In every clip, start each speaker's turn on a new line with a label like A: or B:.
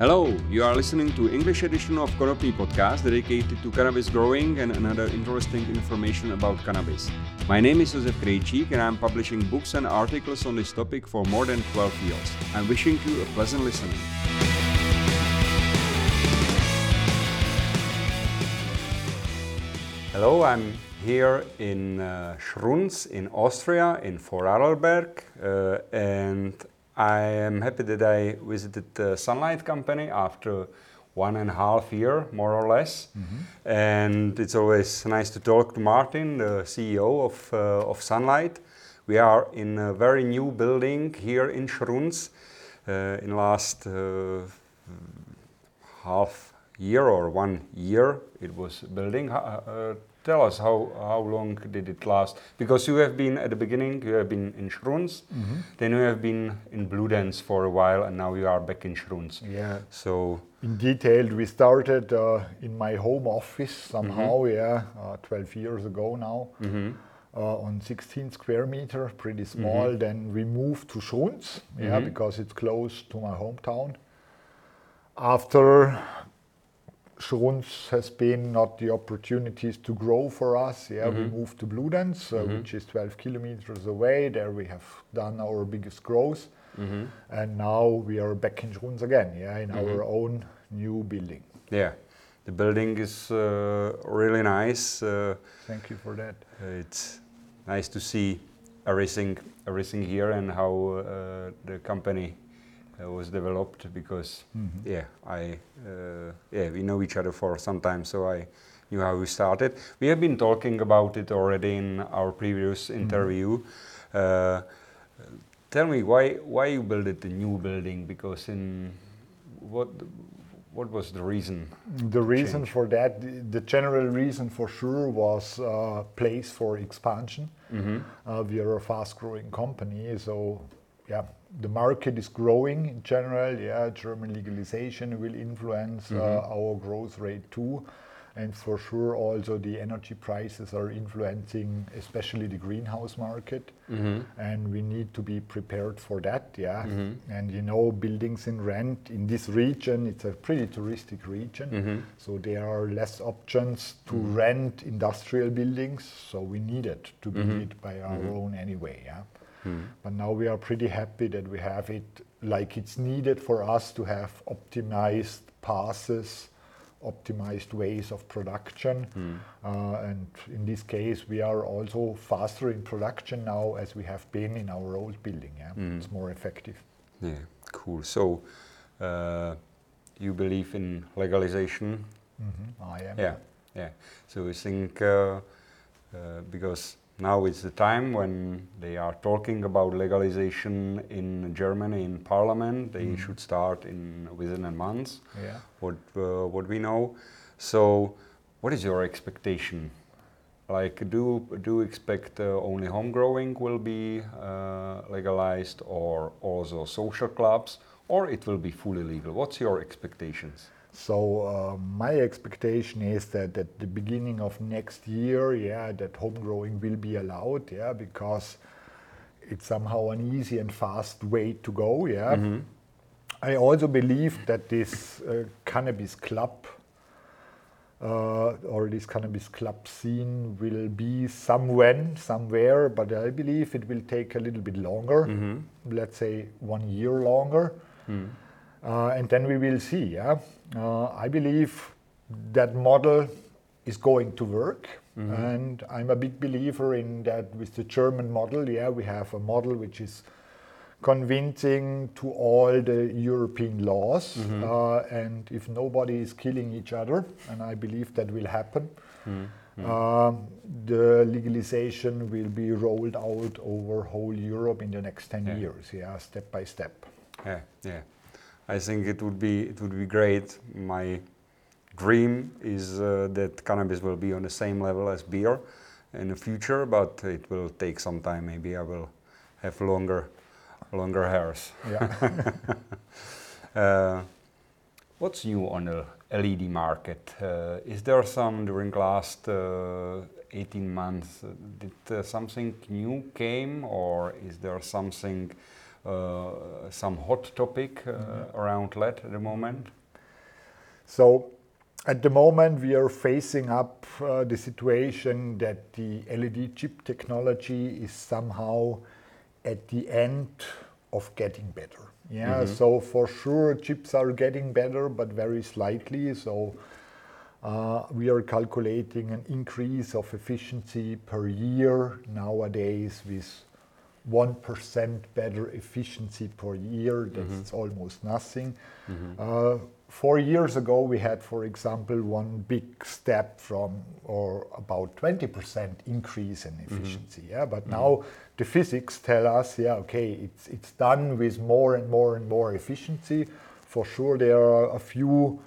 A: Hello, you are listening to English edition of Konopný podcast dedicated to cannabis growing and another interesting information about cannabis. My name is Josef Krejčík and I'm publishing books and articles on this topic for more than 12 years. I'm wishing you a pleasant listening. Hello, I'm here in uh, Schruns in Austria, in Vorarlberg, uh, and I am happy that I visited the SANlight Company after one and a half year, more or less. Mm-hmm. And it's always nice to talk to Martin, the CEO of, uh, of SANlight. We are in a very new building here in Schruns. Uh, in last uh, half year or one year, it was building. Tell us how, how long did it last? Because you have been at the beginning, you have been in Schruns, mm-hmm. then you have been in Bludenz for a while, and now you are back in Schruns.
B: Yeah.
A: So
B: in detail, we started uh, in my home office somehow, mm-hmm. yeah, uh, 12 years ago now. Mm-hmm. Uh, on 16 square meter, pretty small. Mm-hmm. Then we moved to Schruns, yeah, mm-hmm. because it's close to my hometown. After Schruns has been not the opportunities to grow for us. Yeah, mm-hmm. we moved to Bludenz, uh, mm-hmm. which is 12 kilometers away. There we have done our biggest growth, mm-hmm. and now we are back in Schruns again. Yeah, in our mm-hmm. own new building.
A: Yeah, the building is uh, really nice. Uh,
B: Thank you for that.
A: it's nice to see everything, everything here, and how uh, the company was developed because mm-hmm. yeah I uh, yeah we know each other for some time so I knew how we started. We have been talking about it already in our previous mm-hmm. interview. Uh, tell me why why you built it a new building because in what what was the reason?
B: The reason change? for that, the general reason for sure was uh, place for expansion. Mm-hmm. Uh, we are a fast-growing company, so yeah, the market is growing in general. Yeah, German legalization will influence uh, mm-hmm. our growth rate too. And for sure, also the energy prices are influencing, especially the greenhouse market. Mm-hmm. And we need to be prepared for that. Yeah. Mm-hmm. And you know, buildings in rent in this region, it's a pretty touristic region. Mm-hmm. So there are less options to mm-hmm. rent industrial buildings. So we need it to build mm-hmm. it by our own anyway. Yeah. Mm. But now we are pretty happy that we have it like it's needed for us to have optimized passes, optimized ways of production. Mm. Uh, and in this case, we are also faster in production now as we have been in our old building. Yeah? Mm. It's more effective.
A: Yeah, cool. So uh, you believe in legalization?
B: Mm-hmm. I am.
A: Yeah, yeah. So I think uh, uh because now is the time when they are talking about legalization in Germany in parliament. They mm. should start in within a month.
B: Yeah.
A: What uh, what we know. So, what is your expectation? Like, do do expect uh, only home growing will be uh, legalized, or also social clubs, or it will be fully legal? What's your expectations?
B: So uh, my expectation is that at the beginning of next year, yeah, that home growing will be allowed, yeah, because it's somehow an easy and fast way to go, yeah. Mm-hmm. I also believe that this uh, cannabis club uh, or this cannabis club scene will be somewhere, somewhere, but I believe it will take a little bit longer. Mm-hmm. Let's say one year longer. Mm. Uh, and then we will see. Yeah? Uh, I believe that model is going to work. Mm-hmm. And I'm a big believer in that with the German model. Yeah, we have a model which is convincing to all the European laws. Mm-hmm. Uh, and if nobody is killing each other, and I believe that will happen, mm-hmm. uh, the legalization will be rolled out over whole Europe in the next 10 yeah. years, yeah, step by step.
A: Yeah, yeah. I think it would be it would be great. My dream is uh, that cannabis will be on the same level as beer in the future, but it will take some time. Maybe I will have longer longer hairs.
B: Yeah.
A: uh, what's new on the LED market? Uh, is there some during last uh, 18 months? Uh, did uh, something new came, or is there something some hot topic around LED at the moment?
B: So at the moment, we are facing up uh, the situation that the LED chip technology is somehow at the end of getting better. Yeah, so for sure, chips are getting better, but very slightly. So uh, we are calculating an increase of efficiency per year nowadays with 1% better efficiency per year. That's mm-hmm. almost nothing. Mm-hmm. Uh, four years ago, we had, for example, one big step from or about 20% increase in mm-hmm. efficiency. Yeah, but now the physics tell us, yeah, okay, it's it's done with more and more and more efficiency. For sure, there are a few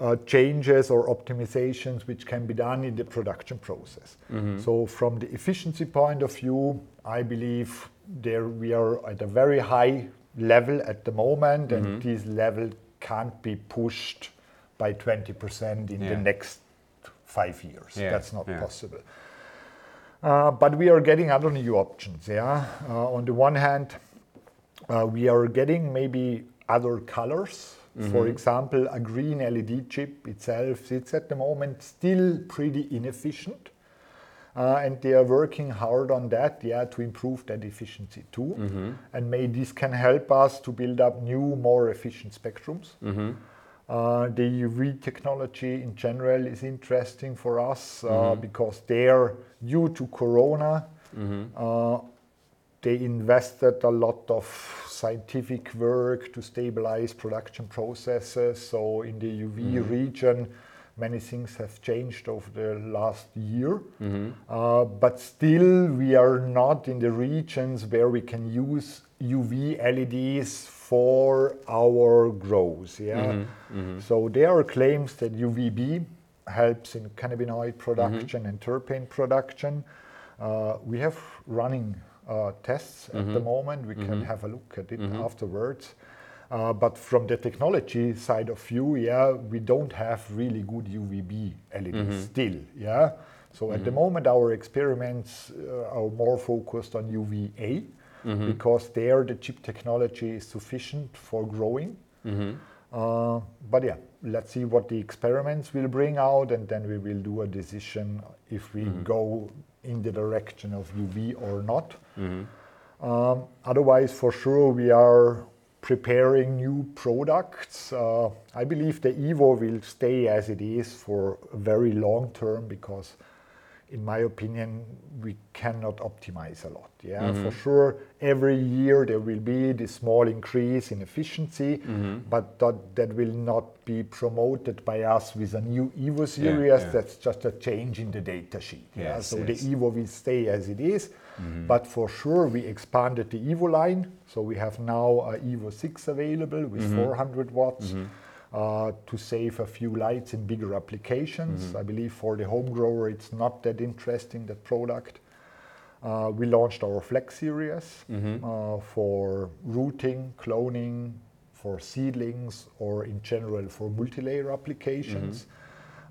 B: uh, changes or optimizations which can be done in the production process. So from the efficiency point of view, I believe there we are at a very high level at the moment, and this level can't be pushed by 20% in
A: Yeah.
B: the next five years.
A: Yeah,
B: That's not
A: yeah.
B: possible. Uh, but we are getting other new options. Yeah. Uh, on the one hand, uh, we are getting maybe other colors. For example, a green LED chip itself, it's at the moment still pretty inefficient. Uh, and they are working hard on that, yeah, to improve that efficiency too. And maybe this can help us to build up new, more efficient spectrums. Uh, the UV technology in general is interesting for us uh, because there, due to Corona, uh, they invested a lot of scientific work to stabilize production processes. So in the UV region, many things have changed over the last year. Mm-hmm. Uh, but still, we are not in the regions where we can use UV LEDs for our growth. Yeah. Mm-hmm. Mm-hmm. So there are claims that UVB helps in cannabinoid production and terpene production. Uh, we have running uh, tests at the moment. We can have a look at it afterwards. Uh, but from the technology side of view, yeah, we don't have really good UVB LEDs still. Yeah. So at the moment, our experiments uh, are more focused on UVA because there the chip technology is sufficient for growing. Uh, but yeah, let's see what the experiments will bring out, and then we will do a decision if we go in the direction of UV or not. Um, otherwise, for sure, we are preparing new products. Uh, I believe the Evo will stay as it is for a very long term because, in my opinion, we cannot optimize a lot. Yeah, for sure, every year there will be this small increase in efficiency, but that, that will not be promoted by us with a new Evo series.
A: yeah.
B: That's just a change in the data sheet. Yeah, so
A: yes.
B: the Evo will stay as it is. But for sure, we expanded the Evo line. So we have now a Evo 6 available with 400 watts uh, to save a few lights in bigger applications. I believe for the home grower, it's not that interesting, that product. Uh, we launched our Flex series uh, for rooting, cloning, for seedlings, or in general for multi-layer applications,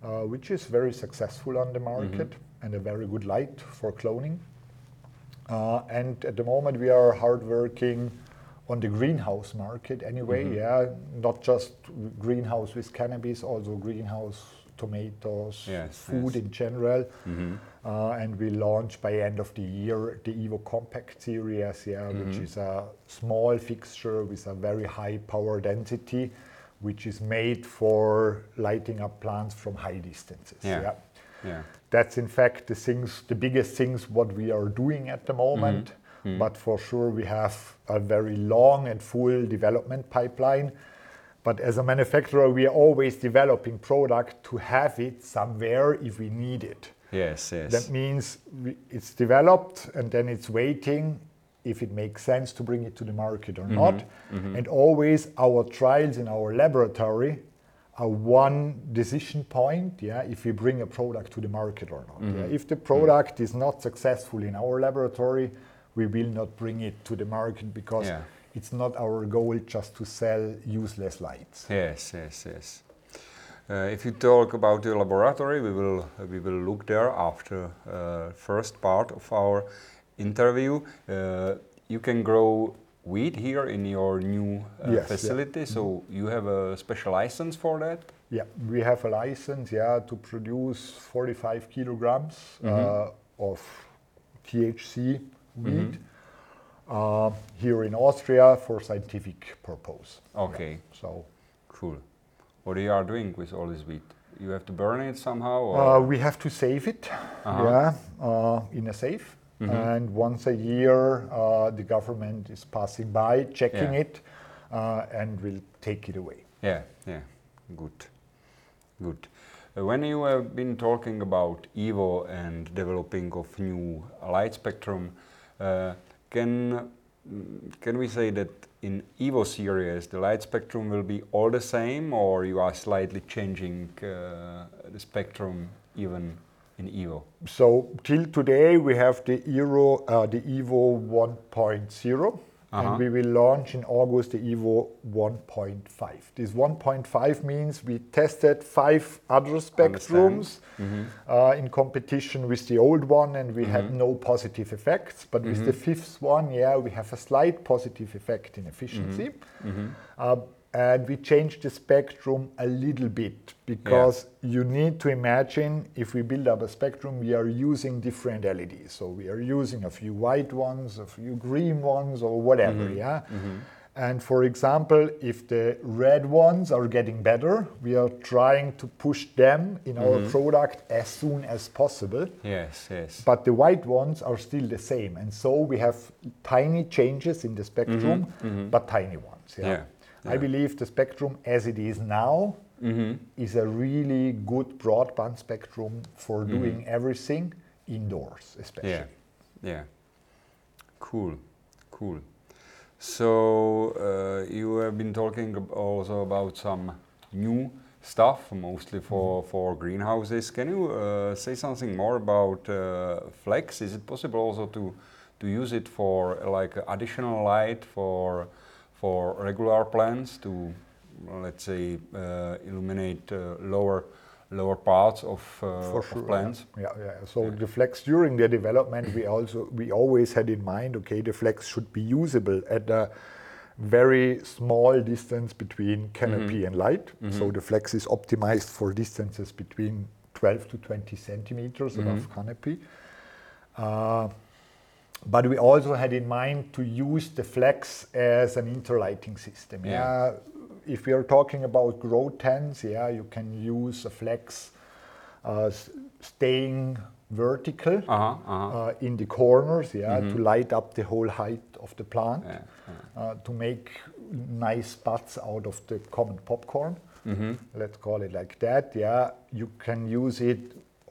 B: uh, which is very successful on the market and a very good light for cloning. Uh, and at the moment, we are hard working on the greenhouse market anyway. Yeah, not just greenhouse with cannabis, also greenhouse tomatoes,
A: Yes,
B: food
A: yes.
B: in general. Uh, and we launch by end of the year the Evo Compact series, yeah, which is a small fixture with a very high power density, which is made for lighting up plants from high distances.
A: Yeah. Yeah.
B: That's in fact the things, the biggest things what we are doing at the moment. Mm-hmm. Mm-hmm. But for sure we have a very long and full development pipeline. But as a manufacturer, we are always developing product to have it somewhere if we need it.
A: Yes, yes.
B: That means we, it's developed and then it's waiting if it makes sense to bring it to the market or mm-hmm. not. And always our trials in our laboratory are one decision point, yeah, if we bring a product to the market or not. yeah. If the product is not successful in our laboratory, we will not bring it to the market because
A: Yeah.
B: it's not our goal just to sell useless lights.
A: Yes, yes, yes. Uh, if you talk about the laboratory, we will we will look there after uh, first part of our interview. Uh, you can grow wheat here in your new uh,
B: Yes, yeah.
A: facility. So you have a special license for that.
B: Yeah, we have a license, yeah, to produce 45 kilograms uh, of THC wheat uh, here in Austria for scientific purpose.
A: Okay,
B: So
A: cool. What are you are doing with all this wheat? You have to burn it somehow, or
B: uh, we have to save it,
A: Uh-huh.
B: yeah, uh, in a safe. And once a year, uh, the government is passing by, checking
A: Yeah.
B: it, uh, and will take it away.
A: yeah, yeah, good, good. Uh, when you have been talking about Evo and developing of new light spectrum, uh, can mm, can we say that in Evo series the light spectrum will be all the same, or you are slightly changing uh, the spectrum even in Evo?
B: So till today we have the Euro, uh, the Evo 1.0,
A: Uh-huh.
B: and we will launch in August the Evo 1.5. This 1.5 means we tested five other spectrums uh, in competition with the old one, and we had no positive effects. But with the fifth one, yeah, we have a slight positive effect in efficiency. Uh, and we changed the spectrum a little bit because you need to imagine if we build up a spectrum, we are using different LEDs. So we are using a few white ones, a few green ones, or whatever, mm-hmm. yeah. Mm-hmm. And for example, if the red ones are getting better, we are trying to push them in our mm-hmm. product as soon as possible.
A: Yes, yes.
B: But the white ones are still the same. And so we have tiny changes in the spectrum, but tiny ones. Yeah.
A: Yeah,
B: I believe the spectrum as it is now is a really good broadband spectrum for doing everything indoors, especially.
A: Yeah, yeah. Cool, cool. So uh, you have been talking also about some new stuff, mostly for for greenhouses. Can you uh, say something more about uh, Flex? Is it possible also to to use it for like additional light for for regular plants to let's say uh, illuminate uh, lower lower parts of, uh,
B: For
A: of plants?
B: Yeah, yeah. So the flex during the development, we also we always had in mind, okay, the flex should be usable at a very small distance between canopy and light. So the flex is optimized for distances between 12 to 20 centimeters above canopy. Uh, but we also had in mind to use the flex as an interlighting system.
A: Yeah.
B: Yeah. If we are talking about grow tents, yeah, you can use a flex uh, staying vertical
A: Uh-huh, uh-huh.
B: uh, in the corners, yeah, to light up the whole height of the plant,
A: Yeah,
B: Uh, to make nice spots out of the common popcorn. Let's call it like that. Yeah, you can use it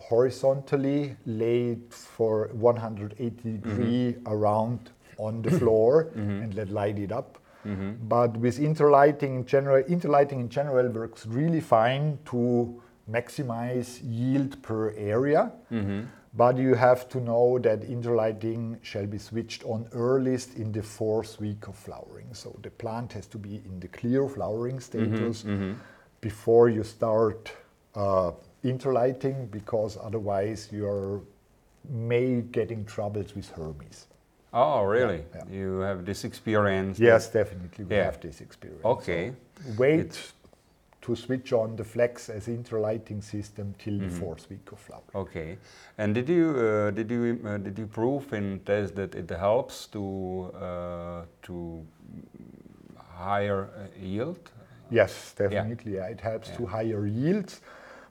B: horizontally, laid for 180 mm-hmm. degree around on the floor, mm-hmm. and let light it up. Mm-hmm. But with interlighting in general, interlighting in general works really fine to maximize yield per area. But you have to know that interlighting shall be switched on earliest in the fourth week of flowering. So the plant has to be in the clear flowering status before you start uh, interlighting, because otherwise you're may getting troubles with hermies.
A: Oh, really?
B: yeah.
A: You have this experience?
B: Yes, definitely we
A: Yeah.
B: have this experience.
A: Okay.
B: So wait
A: It's-
B: to switch on the flex as interlighting system till the fourth week of flowering.
A: Okay. And did you uh, did you uh, did you prove in test that it helps to uh, to higher uh, yield?
B: Yes, definitely. Yeah. It helps to higher yields,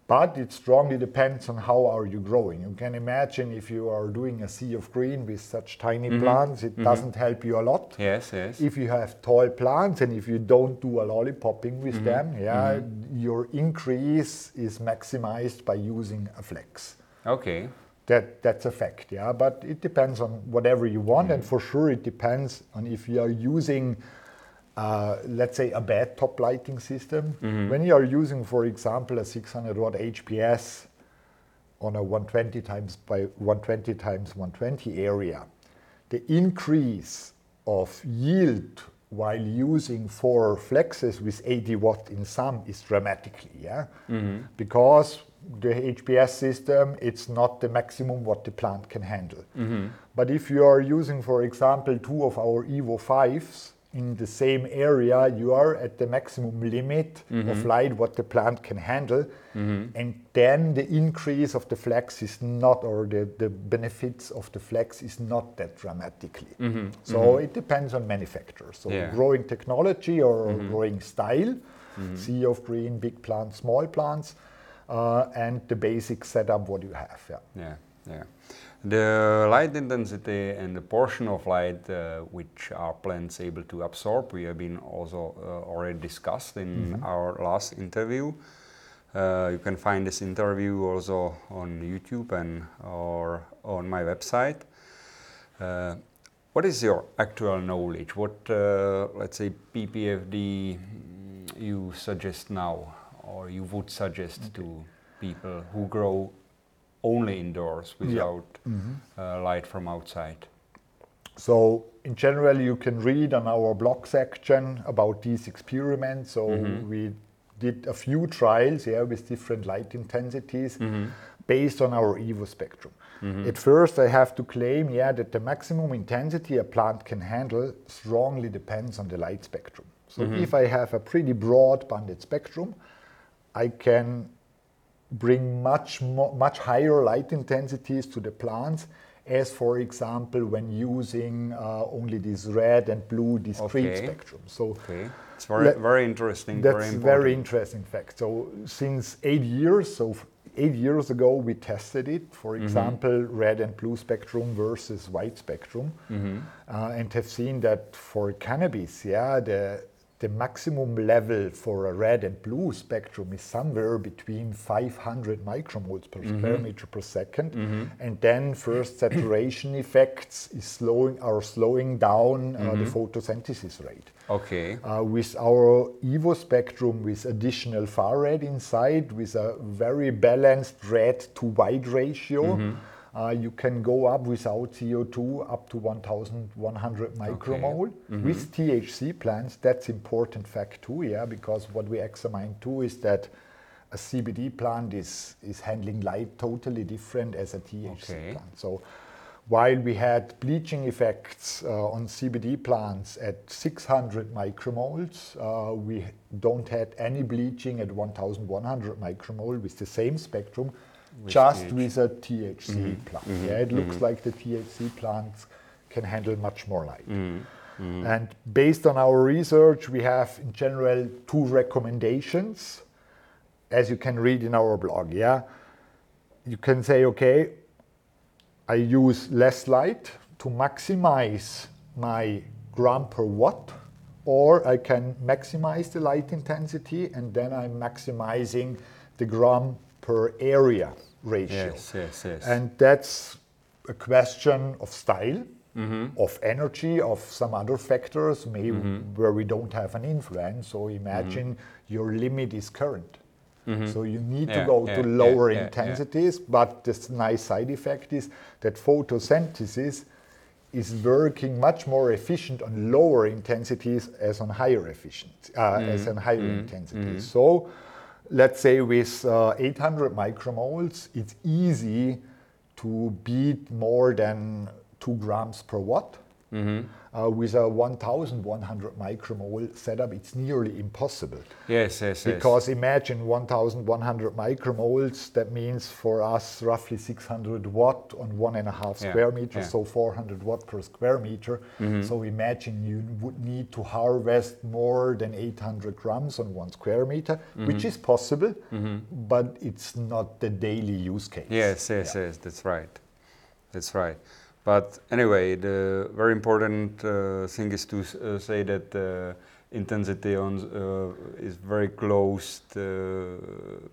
B: but it strongly depends on how are you growing. You can imagine if you are doing a sea of green with such tiny mm-hmm. plants, it mm-hmm. doesn't help you a lot.
A: Yes, yes.
B: If you have tall plants and if you don't do a lollipopping with mm-hmm. them, yeah, your increase is maximized by using a flex.
A: Okay.
B: That that's a fact, yeah. But it depends on whatever you want, and for sure it depends on if you are using, uh, let's say, a bad top lighting system. Mm-hmm. When you are using, for example, a 600 watt HPS on a 120 times by 120 times 120 area, the increase of yield while using four flexes with 80 watt in sum is dramatically, yeah, mm-hmm. because the HPS system it's not the maximum what the plant can handle. Mm-hmm. But if you are using, for example, two of our Evo 5s in the same area, you are at the maximum limit of mm-hmm. light what the plant can handle, mm-hmm. and then the increase of the flex is not, or the, the benefits of the flex is not that dramatically. Mm-hmm. So it depends on manufacturers. So
A: Yeah.
B: growing technology or growing style, sea of green, big plants, small plants, uh, and the basic setup what you have. Yeah.
A: Yeah, yeah. The light intensity and the portion of light uh, which our plants able to absorb, we have been also uh, already discussed in our last interview. Uh, you can find this interview also on YouTube and or on my website. Uh, what is your actual knowledge? What, uh, let's say, PPFD you suggest now, or you would suggest to people who grow only indoors without uh, mm-hmm. light from outside?
B: So in general, you can read on our blog section about these experiments. So mm-hmm. we did a few trials here with different light intensities mm-hmm. based on our EVO spectrum. At first, I have to claim, yeah, that the maximum intensity a plant can handle strongly depends on the light spectrum. So if I have a pretty broad banded spectrum, I can bring much more, much higher light intensities to the plants as for example when using uh, only this red and blue discrete
A: Okay.
B: spectrum so
A: Okay, it's very very interesting.
B: that's
A: very
B: very, interesting fact so since eight years so eight years ago we tested it for
A: Mm-hmm.
B: example red and blue spectrum versus white spectrum
A: Mm-hmm.
B: uh, and have seen that for cannabis yeah the the maximum level for a red and blue spectrum is somewhere between 500 micromoles per
A: Mm-hmm.
B: square meter per 2nd and then first saturation effects is slowing are slowing down uh,
A: Mm-hmm.
B: the photosynthesis rate
A: Okay.
B: uh, with our EVO spectrum with additional far red inside with a very balanced red to white ratio. Uh, you can go up without CO2 up to 1100 micromole with THC plants. That's important fact too, yeah, because what we examine too is that a CBD plant is, is handling light totally different as a THC
A: Okay.
B: plant. So while we had bleaching effects uh, on CBD plants at 600 micromoles, uh, we don't had any bleaching at 1100 micromole with the same spectrum,
A: With
B: just
A: THC.
B: with a THC mm-hmm. plant. Mm-hmm. Yeah, it looks mm-hmm. like the THC plants can handle much more light. And based on our research, we have in general two recommendations, as you can read in our blog. Yeah, you can say, okay, I use less light to maximize my gram per watt, or I can maximize the light intensity and then I'm maximizing the gram per area ratio.
A: Yes, yes, yes.
B: And that's a question of style, mm-hmm. of energy, of some other factors, maybe mm-hmm. where we don't have an influence. So imagine mm-hmm. your limit is current. So you need to go
A: yeah,
B: to
A: yeah,
B: lower
A: yeah, yeah.
B: intensities, but this nice side effect is that photosynthesis is working much more efficient on lower intensities as on higher efficient uh, as mm, on higher mm, intensities. Mm. So let's say with uh, 800 micromoles, it's easy to beat more than two grams per watt. Uh, with a 1100 micromole setup, it's nearly impossible.
A: yes, yes, yes.
B: Because imagine 1100 micromoles, that means for us roughly 600 watt on one and a half
A: Yeah,
B: square meter,
A: yeah.
B: so 400 watt per square meter. Mm-hmm. So imagine you would need to harvest more than 800 grams on one square meter, which mm-hmm. is possible, mm-hmm. but it's not the daily use case.
A: Yes, yes, yes, that's right. That's right. But anyway, the very important uh, thing is to uh, say that uh, intensity on uh, is very close. To,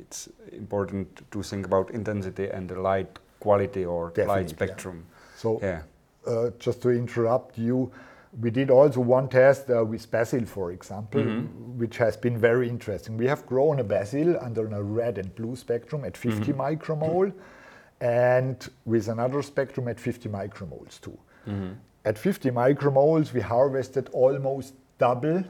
A: it's important to think about intensity and the light quality or
B: Definitely,
A: light
B: yeah.
A: spectrum.
B: So
A: Yeah.
B: uh, just to interrupt you, we did also one test uh, with basil, for example, which has been very interesting. We have grown a basil under a red and blue spectrum at 50 micromole and with another spectrum at 50 micromoles too. Mm-hmm. At 50 micromoles, we harvested almost double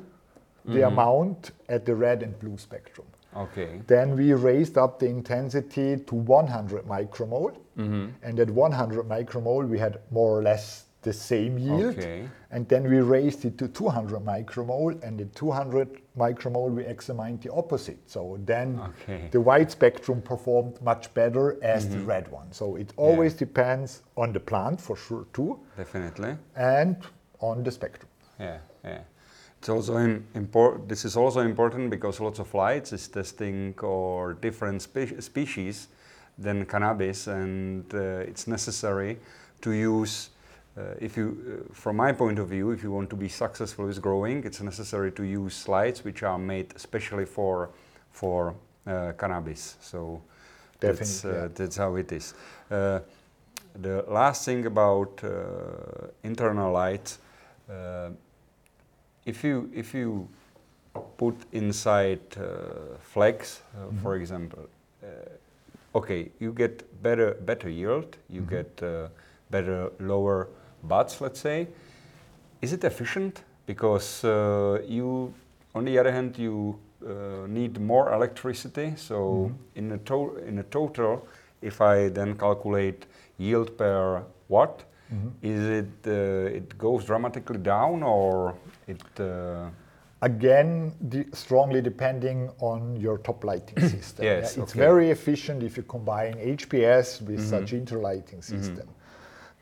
B: the mm-hmm. amount at the red and blue spectrum.
A: Okay.
B: Then we raised up the intensity to 100 micromole. Mm-hmm. And at 100 micromole, we had more or less the same yield.
A: Okay.
B: And then we raised it to 200 micromole, and at 200 micromole we examined the opposite. So then
A: Okay.
B: the white spectrum performed much better as the red one. So it always depends on the plant for sure too,
A: Definitely.
B: and on the spectrum.
A: Yeah, yeah. It's also in, import. This is also important because lots of lights is testing or different spe- species than cannabis, and uh, it's necessary to use. Uh, if you, uh, from my point of view, if you want to be successful with growing, it's necessary to use lights which are made especially for for uh, cannabis. So that's, uh,
B: yeah.
A: that's how it is. Uh, the last thing about uh, internal light, uh, if you if you put inside uh, flex, uh, for example, uh, okay, you get better better yield, you get uh, better lower buds, let's say. Is it efficient? Because uh, you, on the other hand, you uh, need more electricity. So in a to- in a total, if I then calculate yield per watt, is it uh, it goes dramatically down or it? Uh,
B: Again, de- strongly depending on your top lighting system.
A: Yes,
B: It's
A: okay.
B: very efficient if you combine HPS with such interlighting system.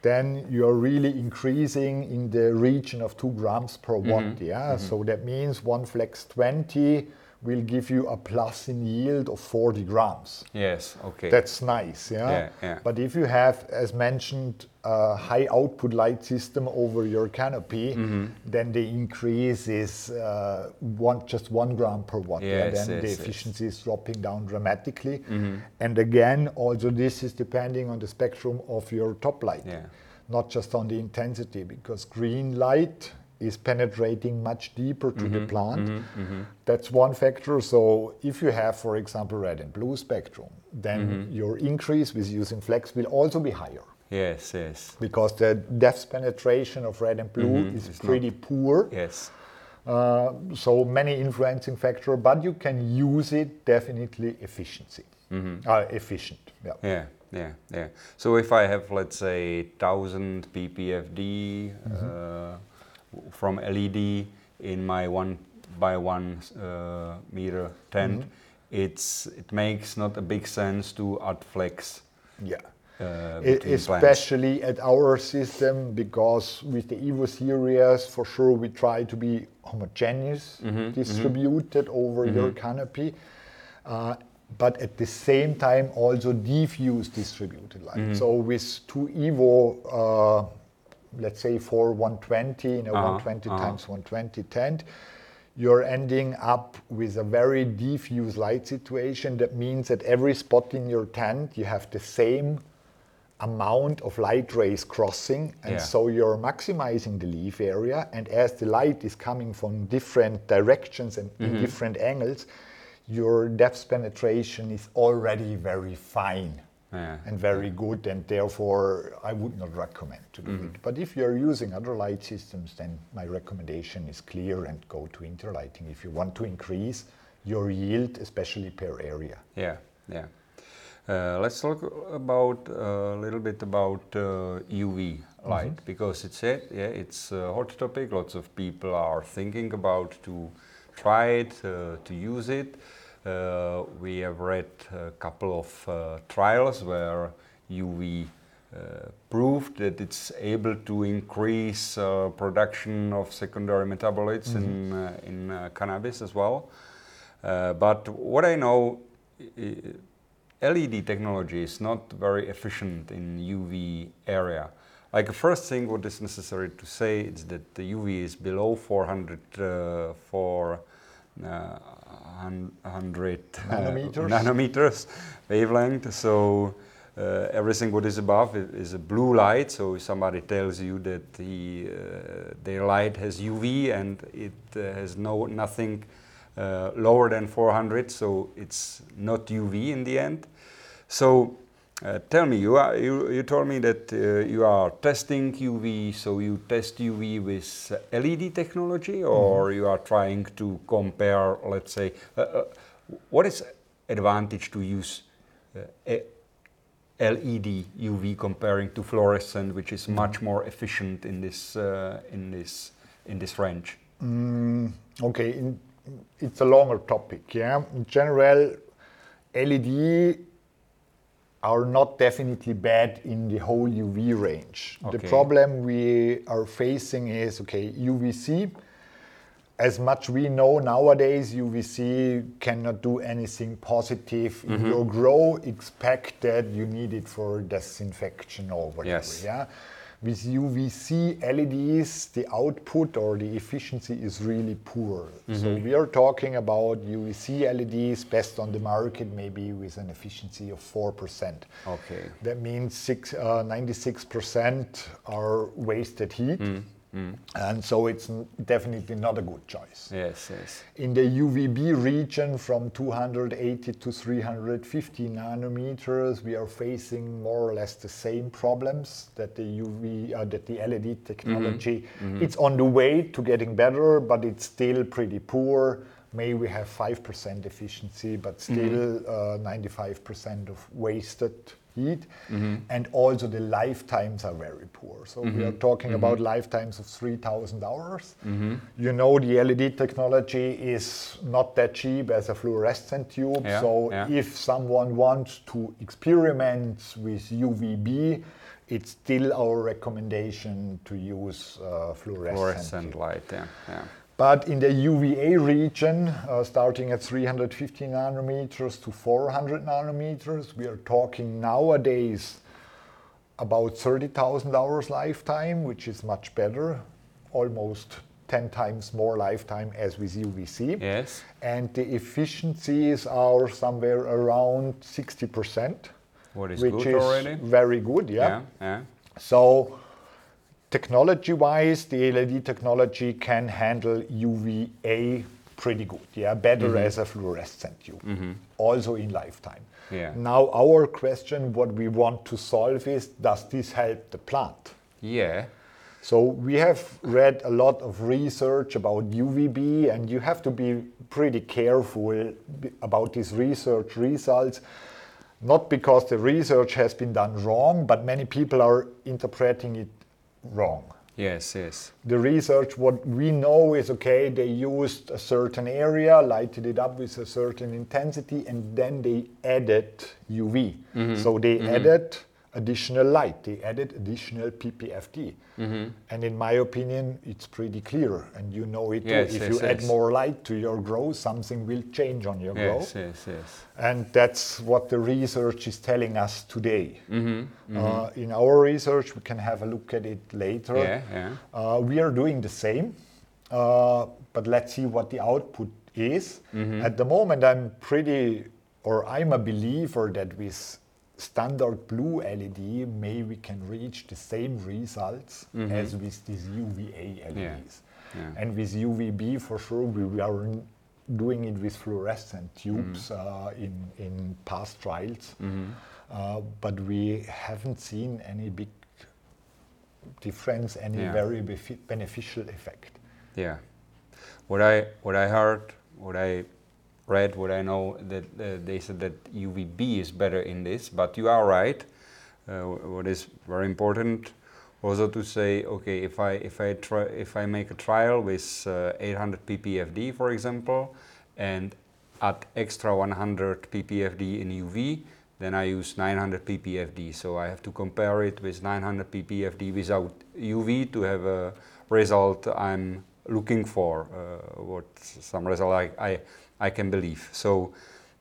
B: Then you're really increasing in the region of two grams per watt. Mm-hmm. Yeah, mm-hmm. so that means one flex 20 will give you a plus in yield of 40 grams.
A: yes. Okay.
B: That's nice, yeah?
A: Yeah, yeah.
B: But if you have, as mentioned, a high output light system over your canopy,
A: Mm-hmm.
B: then the increase is uh, one, just one gram per watt. yeah?
A: Yes,
B: Then the
A: yes, yes.
B: efficiency is dropping down dramatically.
A: Mm-hmm.
B: And again, also this is depending on the spectrum of your top light,
A: Yeah.
B: not just on the intensity, because green light is penetrating much deeper to
A: Mm-hmm.
B: the plant. That's one factor. So if you have, for example, red and blue spectrum, then
A: Mm-hmm.
B: your increase with using flex will also be higher
A: yes. Yes.
B: because the depth penetration of red and blue is
A: It's
B: pretty poor.
A: Yes.
B: Uh, so many influencing factor, but you can use it definitely efficiency, uh, efficient. Yeah.
A: Yeah, yeah, yeah. So if I have, let's say, thousand ppfd uh, from LED in my one by one uh, meter tent, it's it makes not a big sense to add flex.
B: Yeah.
A: Uh, plants.
B: especially at our system because with the Evo series for sure we try to be homogeneous
A: Mm-hmm,
B: distributed over your canopy uh, but at the same time also diffuse distributed light
A: Mm-hmm.
B: so with two Evo uh, let's say for 120 in a
A: Uh-huh,
B: 120
A: uh-huh.
B: times 120 tent you're ending up with a very diffuse light situation that means at every spot in your tent you have the same amount of light rays crossing and
A: Yeah.
B: so you're maximizing the leaf area and as the light is coming from different directions and
A: Mm-hmm.
B: in different angles your depth penetration is already very fine
A: Yeah,
B: and very good and therefore i would not recommend to do
A: Mm-hmm.
B: it but if you're using other light systems then my recommendation is clear and go to interlighting if you want to increase your yield especially per area
A: Yeah, yeah. Uh, let's talk about uh, a little bit about uh, UV light because it's a, yeah it's a hot topic. Lots of people are thinking about to try it, uh, to use it. Uh, we have read a couple of uh, trials where UV uh, proved that it's able to increase uh, production of secondary metabolites in uh, in uh, cannabis as well. Uh, but what I know, LED technology is not very efficient in UV area. Like the first thing, what is necessary to say is that the UV is below 400 uh, for uh, 100 uh,
B: Nanometers.
A: nanometers wavelength. So uh, everything what is above is a blue light. So if somebody tells you that the, uh, their light has UV and it uh, has no nothing uh, lower than 400, so it's not UV in the end. So uh, tell me, you, are, you, you told me that uh, you are testing UV, so you test UV with uh, LED technology, or you are trying to compare, let's say, uh, uh, what is advantage to use uh, LED UV comparing to fluorescent, which is
B: Mm-hmm.
A: much more efficient in this uh, in this in this range?
B: Mm, okay, in, it's a longer topic. Yeah, in general, LED are not definitely bad in the whole UV range. The problem we are facing is okay, UVC. As much we know nowadays, UVC cannot do anything positive in your mm-hmm. grow. Expect that you need it for disinfection or whatever.
A: Yes.
B: Yeah. With UVC LEDs, the output or the efficiency is really poor. So we are talking about UVC LEDs best on the market, maybe with an efficiency of 4%.
A: Okay.
B: That means six, uh, 96% are wasted heat. And so it's definitely not a good choice.
A: Yes, yes.
B: In the UVB region from 280 to 350 nanometers, we are facing more or less the same problems that the UV, uh, that the LED technology. It's on the way to getting better, but it's still pretty poor. May we have 5% efficiency, but still uh, 95% of wasted heat. Mm-hmm. And also the lifetimes are very poor. So we are mm-hmm. talking mm-hmm. about lifetimes of 3,000 hours. You know, the LED technology is not that cheap as a fluorescent tube.
A: Yeah,
B: so
A: yeah.
B: if someone wants to experiment with UVB, it's still our recommendation to use uh, fluorescent.
A: Fluorescent light. Yeah, yeah.
B: But in the UVA region, uh, starting at 350 nanometers to 400 nanometers, we are talking nowadays about 30,000 hours lifetime, which is much better, almost 10 times more lifetime as with UVC.
A: Yes.
B: And the efficiencies are somewhere around 60%,
A: What is
B: which
A: good
B: is
A: already?
B: very good,
A: Yeah, yeah.
B: so technology-wise, the LED technology can handle UVA pretty good. Yeah, better
A: Mm-hmm.
B: as a fluorescent tube, also in lifetime.
A: Yeah.
B: Now our question, what we want to solve is, does this help the plant?
A: Yeah.
B: So we have read a lot of research about UVB, and you have to be pretty careful about these research results. Not because the research has been done wrong, but many people are interpreting it wrong.
A: Yes, yes.
B: The research, what we know is okay, they used a certain area, lighted it up with a certain intensity, and then they added UV.
A: Mm-hmm.
B: So they added additional light, they added additional PPFD.
A: Mm-hmm.
B: And in my opinion, it's pretty clear, and you know it
A: Yes,
B: too. If
A: yes,
B: you add more light to your growth, something will change on your growth.
A: Yes, yes, yes.
B: And that's what the research is telling us today.
A: Mm-hmm,
B: Uh, in our research, we can have a look at it later.
A: Yeah, yeah.
B: Uh, we are doing the same, uh, but let's see what the output is.
A: Mm-hmm.
B: At the moment, I'm pretty, or I'm a believer that with standard blue LED, maybe we can reach the same results as with these UVA LEDs.
A: Mm-hmm. yeah.
B: And with UVB, for sure, we, we are doing it with fluorescent tubes
A: Mm-hmm.
B: uh, in, in past trials. Uh, but we haven't seen any big difference, any
A: Yeah.
B: very befi- beneficial effect.
A: Yeah. What I what I heard, what I read, what I know that uh, they said that UVB is better in this, but you are right. Uh, what is very important also to say, okay, if I if I try if I make a trial with uh, 800 ppfd, for example, and add extra 100 ppfd in UV, then I use 900 ppfd. So I have to compare it with 900 ppfd without UV to have a result I'm looking for, uh, what some result I, I, I can believe. So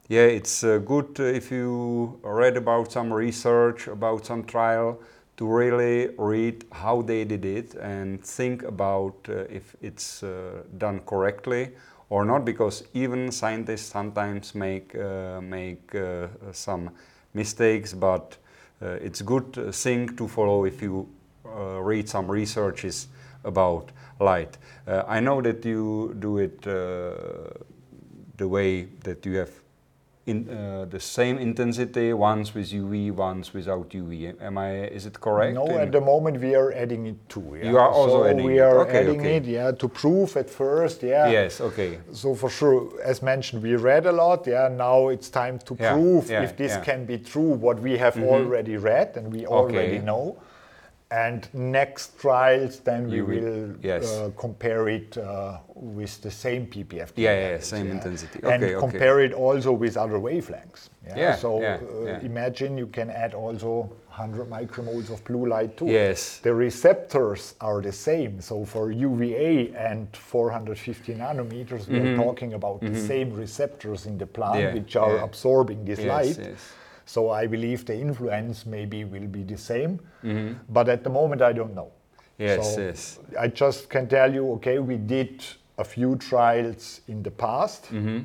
A: yeah, it's uh, good uh, if you read about some research, about some trial, to really read how they did it and think about uh, if it's uh, done correctly or not, because even scientists sometimes make uh, make uh, some mistakes, but it's good thing to follow if you read some researches about light. I know that you do it the way that you have in uh, the same intensity, once with UV, once without UV. Am I? Is it correct?
B: No,
A: In-
B: at the moment we are adding it too. Yeah?
A: You are also
B: so
A: adding
B: we
A: it.
B: are
A: Okay,
B: adding
A: okay.
B: it, yeah, to prove at first, yeah.
A: yes. Okay.
B: So for sure, as mentioned, we read a lot. Yeah, now it's time to
A: Yeah,
B: prove
A: yeah,
B: if this can be true. What we have already read and we already know. And next trials, then we
A: will-
B: will
A: yes.
B: uh, compare it uh, with the same PPF.
A: Yeah, yeah,
B: levels,
A: same intensity.
B: and
A: Okay, okay.
B: compare it also with other wavelengths.
A: Yeah,
B: so
A: yeah,
B: uh,
A: yeah.
B: imagine you can add also 100 micromoles of blue light too.
A: Yes.
B: The receptors are the same. So for UVA and 450 nanometers, we are talking about the same receptors in the plant
A: Mm-hmm. Yeah,
B: which are
A: yeah.
B: absorbing this
A: Yes,
B: light.
A: yes.
B: So I believe the influence maybe will be the same. But at the moment, I don't know.
A: Mm-hmm. Yes,
B: So
A: yes.
B: I just can tell you, okay, we did a few trials in the past
A: Mm-hmm.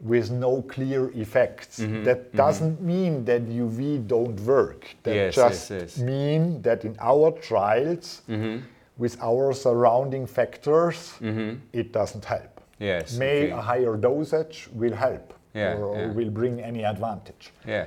B: with no clear effects. That doesn't mean that UV don't work. That
A: Yes,
B: just
A: yes, yes.
B: mean that in our trials,
A: Mm-hmm.
B: with our surrounding factors, it doesn't help.
A: Yes.
B: May
A: okay.
B: a higher dosage will help
A: Yeah,
B: or, or
A: yeah.
B: will bring any advantage
A: Yeah.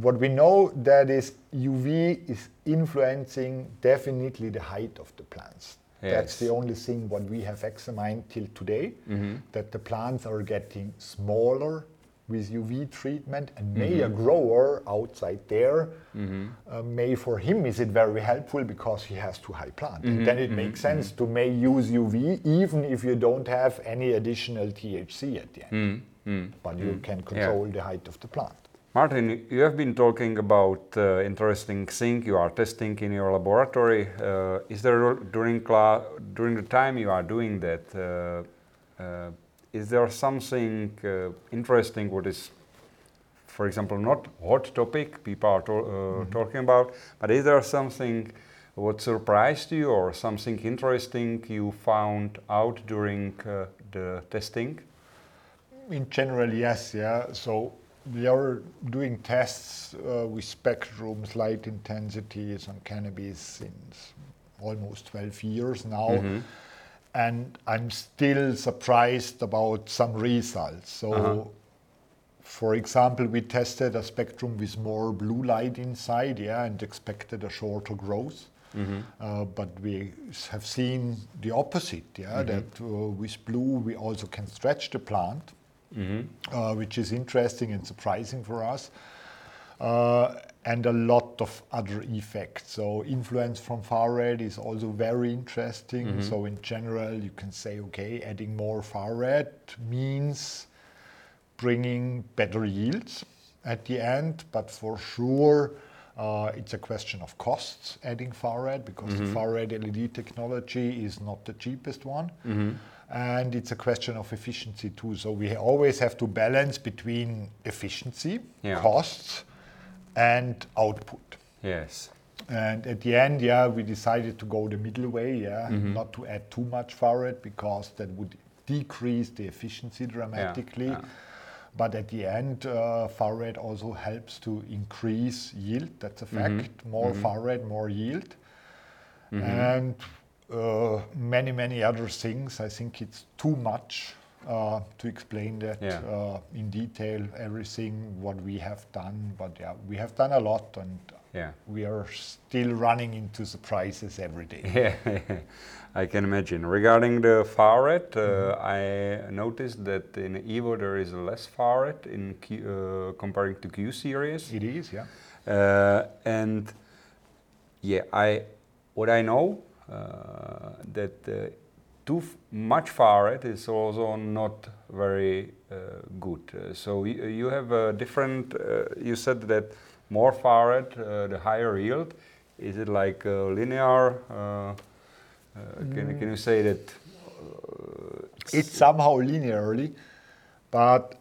B: What we know that is UV is influencing definitely the height of the plants. That's the only thing what we have examined till today,
A: Mm-hmm.
B: that the plants are getting smaller with UV treatment and may
A: Mm-hmm.
B: a grower outside there, uh, may for him is it very helpful because he has too high plant.
A: Mm-hmm.
B: And then it makes sense to may use UV even if you don't have any additional THC at the end.
A: Mm-hmm.
B: But you can control the height of the plant.
A: Martin, you have been talking about uh, interesting thing you are testing in your laboratory. Uh, is there during cla- during the time you are doing that? Uh, uh, is there something uh, interesting what is, for example, not hot topic people are to- uh, talking about, but is there something what surprised you or something interesting you found out during uh, the testing?
B: In general, yes, yeah. So we are doing tests uh, with spectrums, light intensities on cannabis since almost 12 years now. And I'm still surprised about some results. So, for example, we tested a spectrum with more blue light inside, yeah, and expected a shorter growth. Uh, but we have seen the opposite, yeah, that uh, with blue we also can stretch the plant, uh, which is interesting and surprising for us. Uh, and a lot of other effects. So influence from far red is also very interesting. So in general, you can say, okay, adding more far red means bringing better yields at the end, but for sure. Uh, it's a question of costs adding far red because the far red LED technology is not the cheapest one. And it's a question of efficiency too. So we always have to balance between efficiency,
A: Yeah.
B: costs, and output.
A: Yes.
B: And at the end, yeah, we decided to go the middle way, yeah,
A: Mm-hmm.
B: not to add too much far red because that would decrease the efficiency dramatically.
A: yeah.
B: But at the end, uh, far red also helps to increase yield. That's a
A: Mm-hmm.
B: fact. More far red, more yield. And uh, many, many other things. I think it's too much uh, to explain that
A: Yeah.
B: uh, in detail, everything what we have done. But yeah, we have done a lot and
A: Yeah.
B: we are still running into surprises every day.
A: Yeah, I can imagine. Regarding the far red, uh, I noticed that in Evo there is less far red in Q, uh, comparing to Q series.
B: It is, yeah.
A: Uh, and yeah, I what I know uh, that uh, too much far red is also not very uh, good. Uh, so you, have a different. Uh, you said that more far uh, the higher yield. Is it like uh, linear? Uh, uh, can, can you say that? Uh,
B: It's somehow linearly, but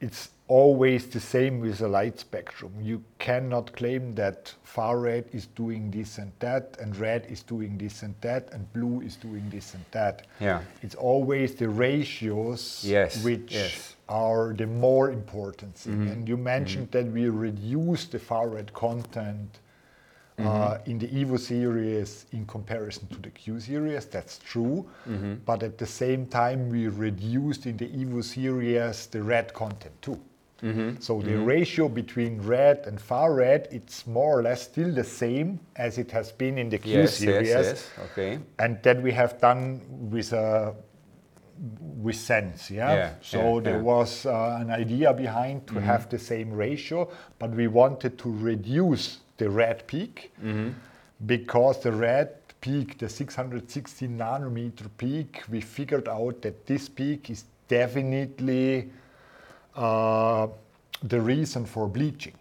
B: it's always the same with a light spectrum. You cannot claim that far red is doing this and that, and red is doing this and that, and blue is doing this and that.
A: Yeah.
B: It's always the ratios
A: Yes,
B: which
A: yes. Mm-hmm.
B: are the more important thing. And you mentioned that we reduce the far red content
A: Mm-hmm.
B: uh, in the Evo series in comparison to the Q series. That's true.
A: Mm-hmm.
B: But at the same time, we reduced in the Evo series the red content too. So the ratio between red and far red, it's more or less still the same as it has been in the Q
A: Yes,
B: series.
A: yes, yes. Okay.
B: And that we have done with a with sense, yeah.
A: Yeah,
B: so
A: yeah,
B: there
A: yeah.
B: was uh, an idea behind to have the same ratio, but we wanted to reduce the red peak because the red peak, the 660 nanometer peak, we figured out that this peak is definitely uh, Uh, the reason for bleaching.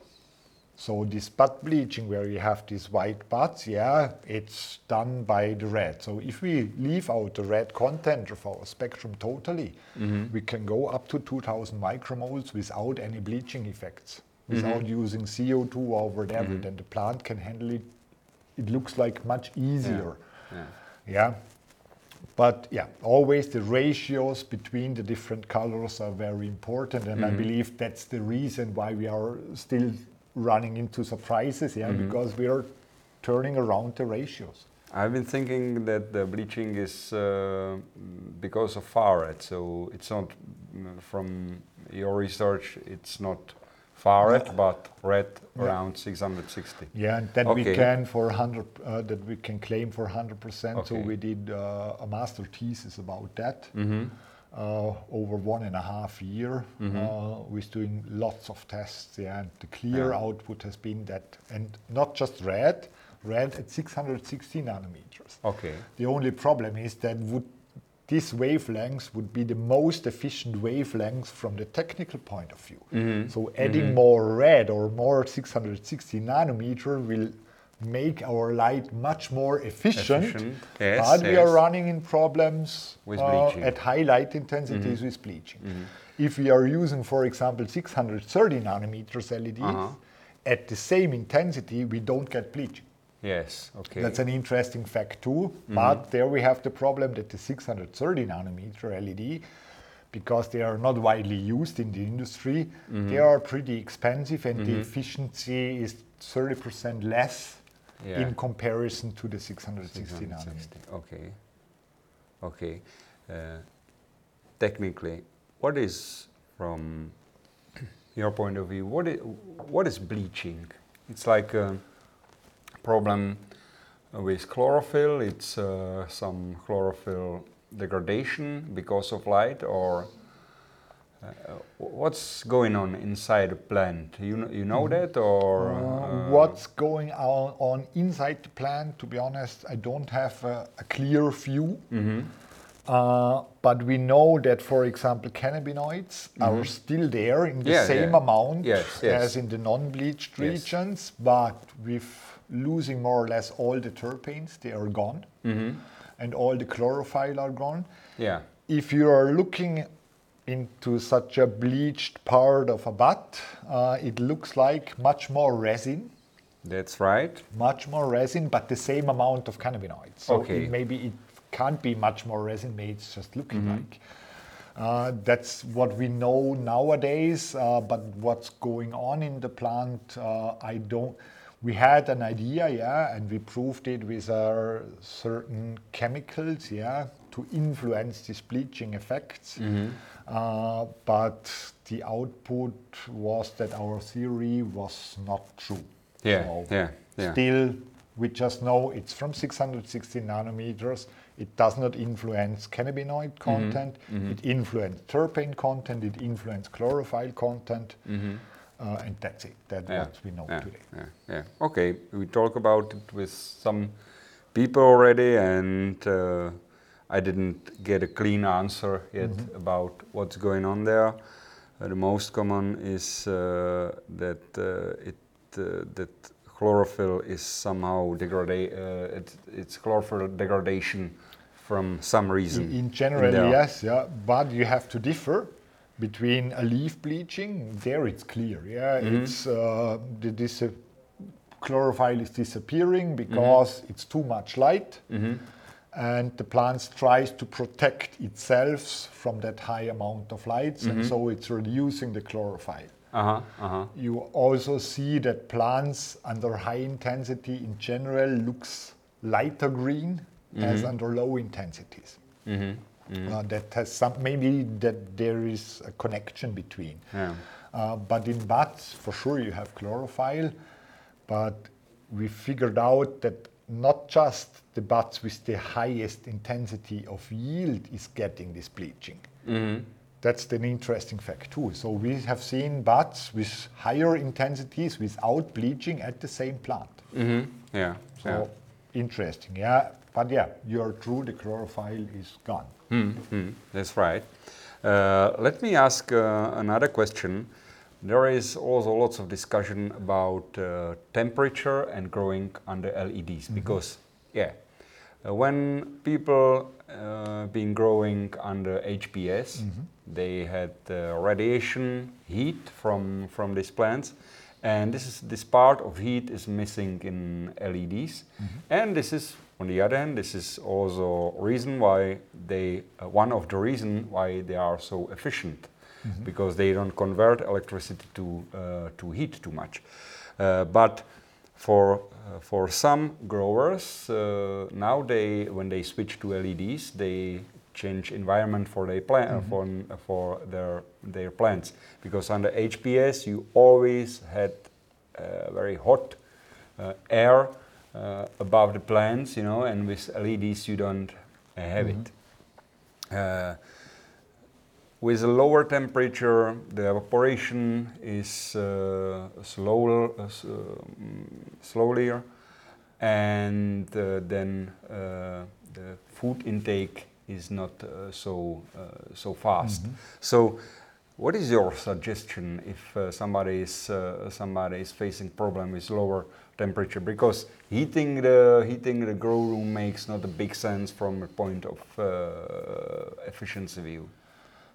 B: So this bud bleaching where you have these white buds, yeah, it's done by the red. So if we leave out the red content of our spectrum totally, mm-hmm. we can go up to 2000 micromoles without any bleaching effects, mm-hmm. without using CO2 or whatever. Mm-hmm. Then the plant can handle it. It looks like much easier.
A: Yeah.
B: Yeah. But yeah, always the ratios between the different colors are very important, and I believe that's the reason why we are still running into surprises. Yeah, because we are turning around the ratios.
A: I've been thinking that the bleaching is uh, because of far red, so it's not from your research. It's not far red, but red around 660.
B: Yeah, and that we can for 100, uh, that we can claim for 100%. So we did uh, a master thesis about that.
A: Mm-hmm.
B: uh, over one and a half year uh, with doing lots of tests. Yeah, and the clear
A: Yeah.
B: output has been that, and not just red, red at 660 nanometers.
A: Okay.
B: The only problem is that would this wavelength would be the most efficient wavelength from the technical point of view.
A: Mm-hmm.
B: So adding more red or more 660 nanometer will make our light much more efficient.
A: Efficient, yes,
B: but we are running in problems
A: With
B: uh.
A: Mm-hmm.
B: at high light intensities with bleaching. If we are using, for example, 630 nanometers LEDs
A: Uh-huh.
B: at the same intensity, we don't get bleaching.
A: Yes. Okay.
B: That's an interesting fact too. Mm-hmm. But there we have the problem that the 630 nanometer LED, because they are not widely used in the industry, mm-hmm. they are pretty expensive and the mm-hmm. efficiency is 30% less
A: Yeah.
B: in comparison to the 660 nanometer.
A: Okay. Okay. Uh, technically, what is from your point of view? What is what is bleaching? It's like a problem with chlorophyll. It's uh, some chlorophyll degradation because of light, or uh, what's going on inside a plant? You know, you know that, or
B: Uh, what's going on, on inside the plant, to be honest, I don't have a, a clear view. Uh, but we know that, for example, cannabinoids are still there in the
A: Yeah,
B: same
A: yeah.
B: amount
A: Yes, yes.
B: as in the non-bleached
A: Yes.
B: regions, but with losing more or less all the terpenes, they are gone, and all the chlorophyll are gone.
A: yeah,
B: If you are looking into such a bleached part of a bud, uh, it looks like much more resin,
A: that's right.
B: much more resin, but the same amount of cannabinoids. So
A: Okay.
B: it, maybe it can't be much more resin, maybe it's just looking
A: Mm-hmm.
B: like. Uh, that's what we know nowadays, uh, but what's going on in the plant, uh, I don't. We had an idea, yeah, and we proved it with our certain chemicals, yeah, to influence these bleaching effects.
A: Mm-hmm.
B: Uh, but the output was that our theory was not true.
A: Yeah,
B: So
A: yeah, yeah.
B: Still, we just know it's from 660 nanometers. It does not influence cannabinoid
A: Mm-hmm.
B: content. It influences terpene content. It influences chlorophyll content. Uh, and that's it. That's.
A: Yeah,
B: what we know
A: yeah,
B: today.
A: Yeah, yeah. Okay, we talk about it with some people already, and uh, I didn't get a clean answer yet
B: Mm-hmm.
A: about what's going on there. Uh, the most common is uh, that uh, it uh, that chlorophyll is somehow degrade. Uh, it, it's chlorophyll degradation from some reason.
B: In general,
A: there.
B: yes, yeah, but you have to differ between a leaf bleaching. There, it's clear. Yeah,
A: Mm-hmm.
B: it's uh, the dis- chlorophyll is disappearing because
A: Mm-hmm.
B: it's too much light, and the plant tries to protect itself from that high amount of lights,
A: Mm-hmm.
B: and so it's reducing the chlorophyll.
A: Uh huh. Uh huh.
B: You also see that plants under high intensity in general looks lighter green as under low intensities. Uh, that has some maybe that there is a connection between.
A: Yeah.
B: Uh, but in buds, for sure, you have chlorophyll. But we figured out that not just the buds with the highest intensity of yield is getting this bleaching. That's an interesting fact too. So we have seen buds with higher intensities without bleaching at the same plant.
A: Yeah.
B: So
A: yeah.
B: interesting, yeah. But yeah, you're true. The chlorophyll is gone.
A: Mhm, That's right. Uh, let me ask uh, another question. There is also lots of discussion about uh, temperature and growing under LEDs because, yeah, uh, when people uh, been growing under HPS, they had uh, radiation heat from from these plants, and this is this part of heat is missing in LEDs, and this is on the other hand, this is also reason why they uh, one of the reason why they are so efficient. Because they don't convert electricity to uh, to heat too much. Uh, but for uh, for some growers uh, now they when they switch to LEDs they change environment for their plant for for their their plants. Because under HPS you always had uh, very hot uh, air uh, above the plants you know and with LEDs you don't have it. Uh, with a lower temperature, the evaporation is uh, slower, uh, s- mm, slowlier, and uh, then uh, the food intake is not uh, so uh, so fast. So, what is your suggestion if somebody is uh, somebody is facing problem with lower temperature? Because heating the heating the grow room makes not a big sense from a point of uh, efficiency view.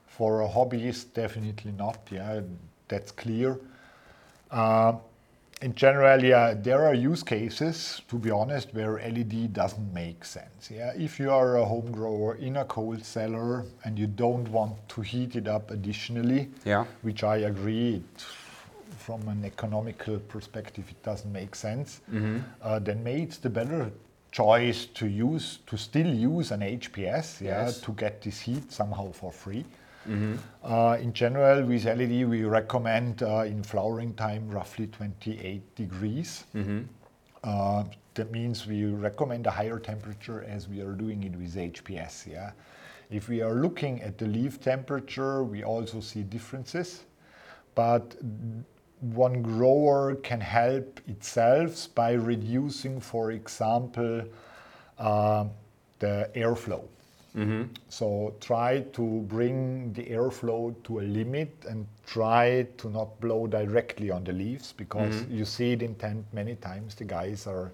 B: For a hobbyist, definitely not. Yeah, that's clear. Uh, in general, yeah, there are use cases, to be honest, where LED doesn't make sense. Yeah, if you are a home grower in a cold cellar and you don't want to heat it up additionally,
A: Yeah.
B: which I agree, it, from an economical perspective, it doesn't make sense. Uh, then maybe it's the better choice to use to still use an HPS, yeah,
A: Yes.
B: to get this heat somehow for free. Uh, in general, with LED, we recommend uh, in flowering time roughly 28 degrees. Uh, that means we recommend a higher temperature as we are doing it with HPS. Yeah. If we are looking at the leaf temperature, we also see differences, but one grower can help itself by reducing, for example, uh, the airflow. Mm-hmm. So try to bring the airflow to a limit and try to not blow directly on the leaves because mm-hmm. you see it in tent many times the guys are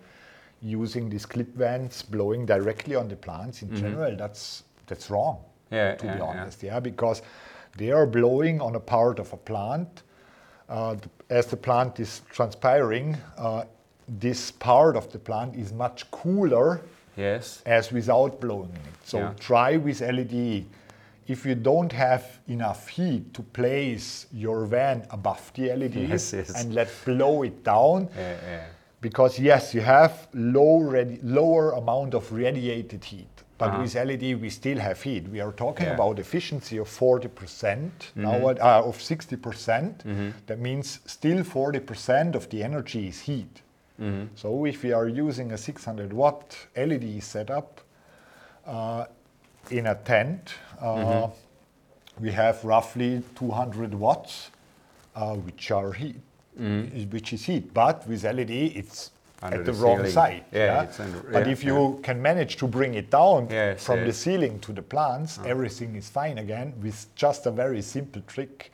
B: using these clip vents blowing directly on the plants. In mm-hmm. general, that's that's wrong.
A: Yeah,
B: to
A: yeah,
B: be
A: yeah.
B: honest, yeah, because they are blowing on a part of a plant. Uh, as the plant is transpiring, uh, this part of the plant is much cooler
A: Yes.
B: as without blowing it. So
A: Yeah.
B: try with LED. If you don't have enough heat to place your van above the LED
A: Yes, yes.
B: and let blow it down,
A: Yeah, yeah.
B: because yes, you have low radi- lower amount of radiated heat. But
A: Uh-huh.
B: with LED, we still have heat. We are talking
A: Yeah.
B: about efficiency of 40%,
A: Mm-hmm.
B: now uh, of 60%. That means still 40% of the energy is heat.
A: Mm-hmm.
B: So if we are using a 600 watt LED setup uh, in a tent, uh,
A: Mm-hmm.
B: we have roughly 200 watts, uh, which are heat,
A: Mm-hmm.
B: which is heat. But with LED, it's at the,
A: the
B: wrong side.
A: Yeah, it's under-
B: but
A: yeah,
B: if you can manage to bring it down
A: Yes,
B: from the
A: yes. Uh-huh.
B: ceiling to the plants, everything is fine again with just a very simple trick.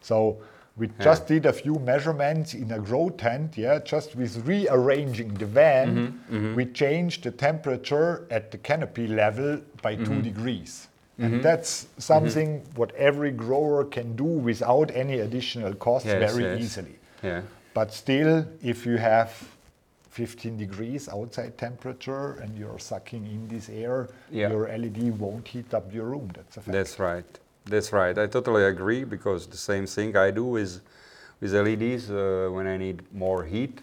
B: So we just did a few measurements in a grow tent, yeah, just with rearranging the van,
A: Mm-hmm,
B: we changed the temperature at the canopy level by
A: Mm-hmm.
B: two degrees. And that's something what every grower can do without any additional cost
A: Yes,
B: very easily.
A: Yeah.
B: But still, if you have 15 degrees outside temperature and you're sucking in this air,
A: Yeah.
B: your LED won't heat up your room. That's a fact.
A: That's right. That's right. I totally agree because the same thing I do with with LEDs uh, when I need more heat.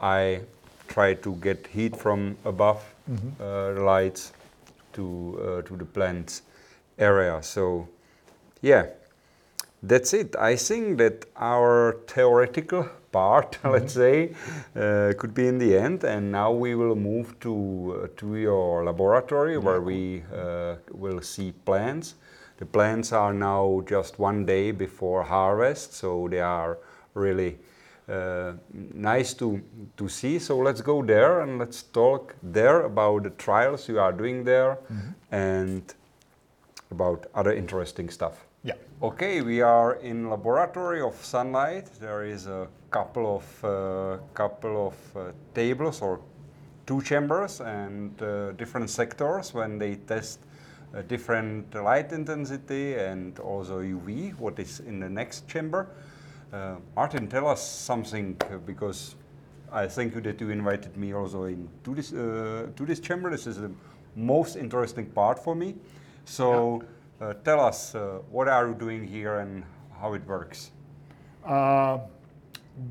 A: I try to get heat from above uh, lights to uh, to the plants area. So, yeah. that's it. I think that our theoretical part, let's say, uh, could be in the end. And now we will move to uh, to your laboratory where we uh, will see plants. The plants are now just one day before harvest, so they are really uh, nice to to see. So let's go there and let's talk there about the trials you are doing there and about other interesting stuff.
B: Yeah.
A: Okay, we are in laboratory of SANlight. There is a couple of uh, couple of uh, tables or two chambers and uh, different sectors when they test uh, different light intensity and also UV. What is in the next chamber? Uh, Martin, tell us something uh, because I thank you that you invited me also in to this to this chamber. This is the most interesting part for me. So uh, tell us what are you doing here and how it works.
B: Uh,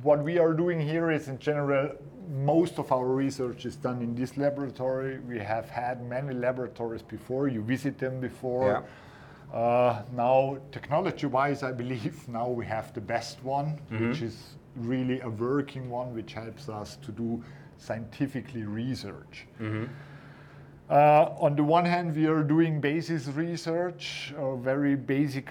B: what we are doing here is in general, most of our research is done in this laboratory. We have had many laboratories before, you visit them before. Uh, now, technology wise, I believe now we have the best one, which is really a working one, which helps us to do scientifically research. Uh, on the one hand, we are doing basis research, uh, very basic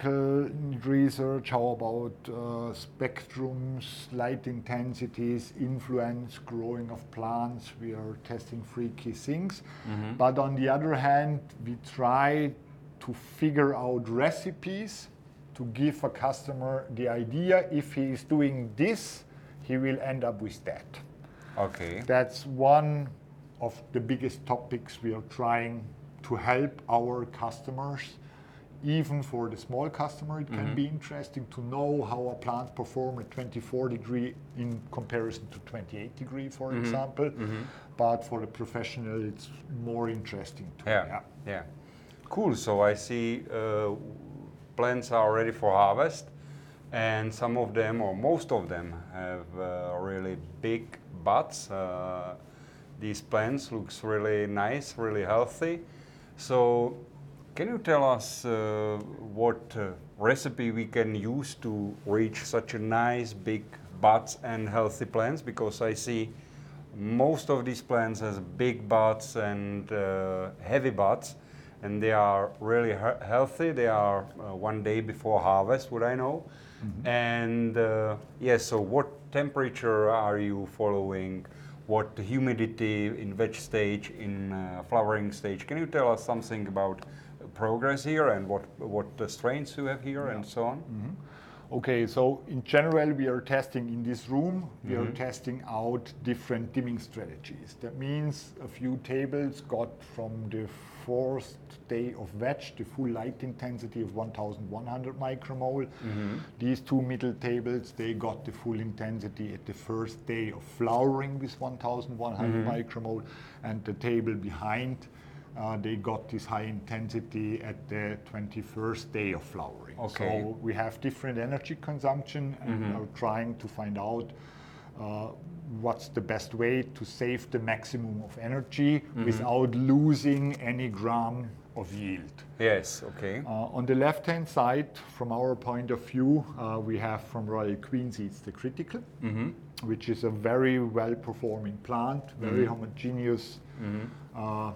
B: research. How about uh, spectrums, light intensities, influence, growing of plants? We are testing freaky things. But on the other hand, we try to figure out recipes to give a customer the idea if he is doing this, he will end up with that.
A: Okay.
B: That's one of the biggest topics we are trying to help our customers. Even for the small customer, it can be interesting to know how a plant performs at 24 degree in comparison to 28 degree, for example. But for the professional, it's more interesting. To,
A: Yeah. Yeah. Cool. So I see uh, plants are ready for harvest, and some of them, or most of them, have uh, really big buds. Uh, these plants looks really nice, really healthy. So, can you tell us uh, what uh, recipe we can use to reach such a nice big buds and healthy plants? Because I see most of these plants has big buds and uh, heavy buds, and they are really he- healthy. They are uh, one day before harvest, what I know. And uh, yes, so what temperature are you following? What the humidity in veg stage, in uh, flowering stage? Can you tell us something about progress here and what what the strains you have here and so on?
B: Okay, so in general, we are testing in this room, we are mm-hmm. testing out different dimming strategies. That means a few tables got from the fourth day of veg the full light intensity of 1100 micromole. Mm-hmm. These two middle tables, they got the full intensity at the first day of flowering with 1100 mm-hmm. micromole, and the table behind uh, they got this high intensity at the 21st day of flowering.
A: Okay.
B: So we have different energy consumption and we are trying to find out uh, what's the best way to save the maximum of energy without losing any gram of yield.
A: Yes. Okay.
B: Uh, on the left-hand side, from our point of view, uh, we have from Royal Queen Seeds the critical, which is a very well-performing plant, very homogeneous uh,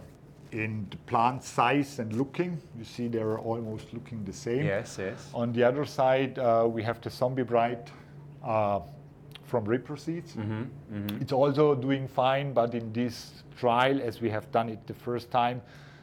B: in the plant size and looking. You see, they're almost looking the same.
A: Yes. Yes.
B: On the other side, uh, we have the Zombie Bright uh, from Ripper Seeds. It's also doing fine, but in this trial, as we have done it the first time,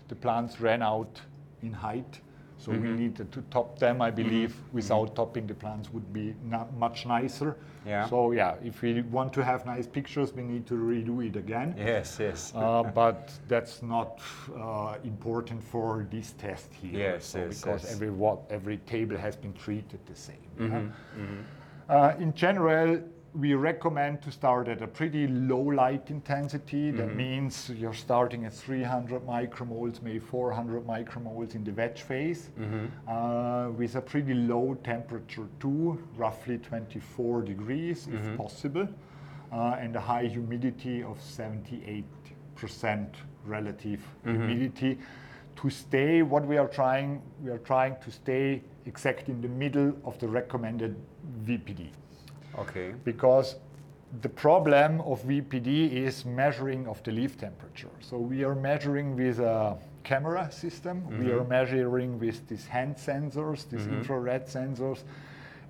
B: the plants ran out in height. So we needed to top them, I believe. Without topping, the plants would be not much nicer.
A: Yeah.
B: So yeah, if we want to have nice pictures, we need to redo it again.
A: Yes. Yes.
B: Uh, but that's not uh, important for this test here.
A: Yes,
B: so
A: yes,
B: because
A: yes.
B: every what every table has been treated the same. yeah.
A: Mm-hmm,
B: Uh, in general, we recommend to start at a pretty low light intensity. That
A: Mm-hmm.
B: means you're starting at 300 micromoles, maybe 400 micromoles in the veg phase,
A: Mm-hmm.
B: uh, with a pretty low temperature too, roughly 24 degrees
A: Mm-hmm.
B: if possible, uh, and a high humidity of 78% relative
A: Mm-hmm.
B: humidity to stay what we are trying we are trying to stay exactly in the middle of the recommended VPD
A: Okay.
B: because the problem of VPD is measuring of the leaf temperature. So we are measuring with a camera system, we mm-hmm. are measuring with these hand sensors, these mm-hmm. infrared sensors,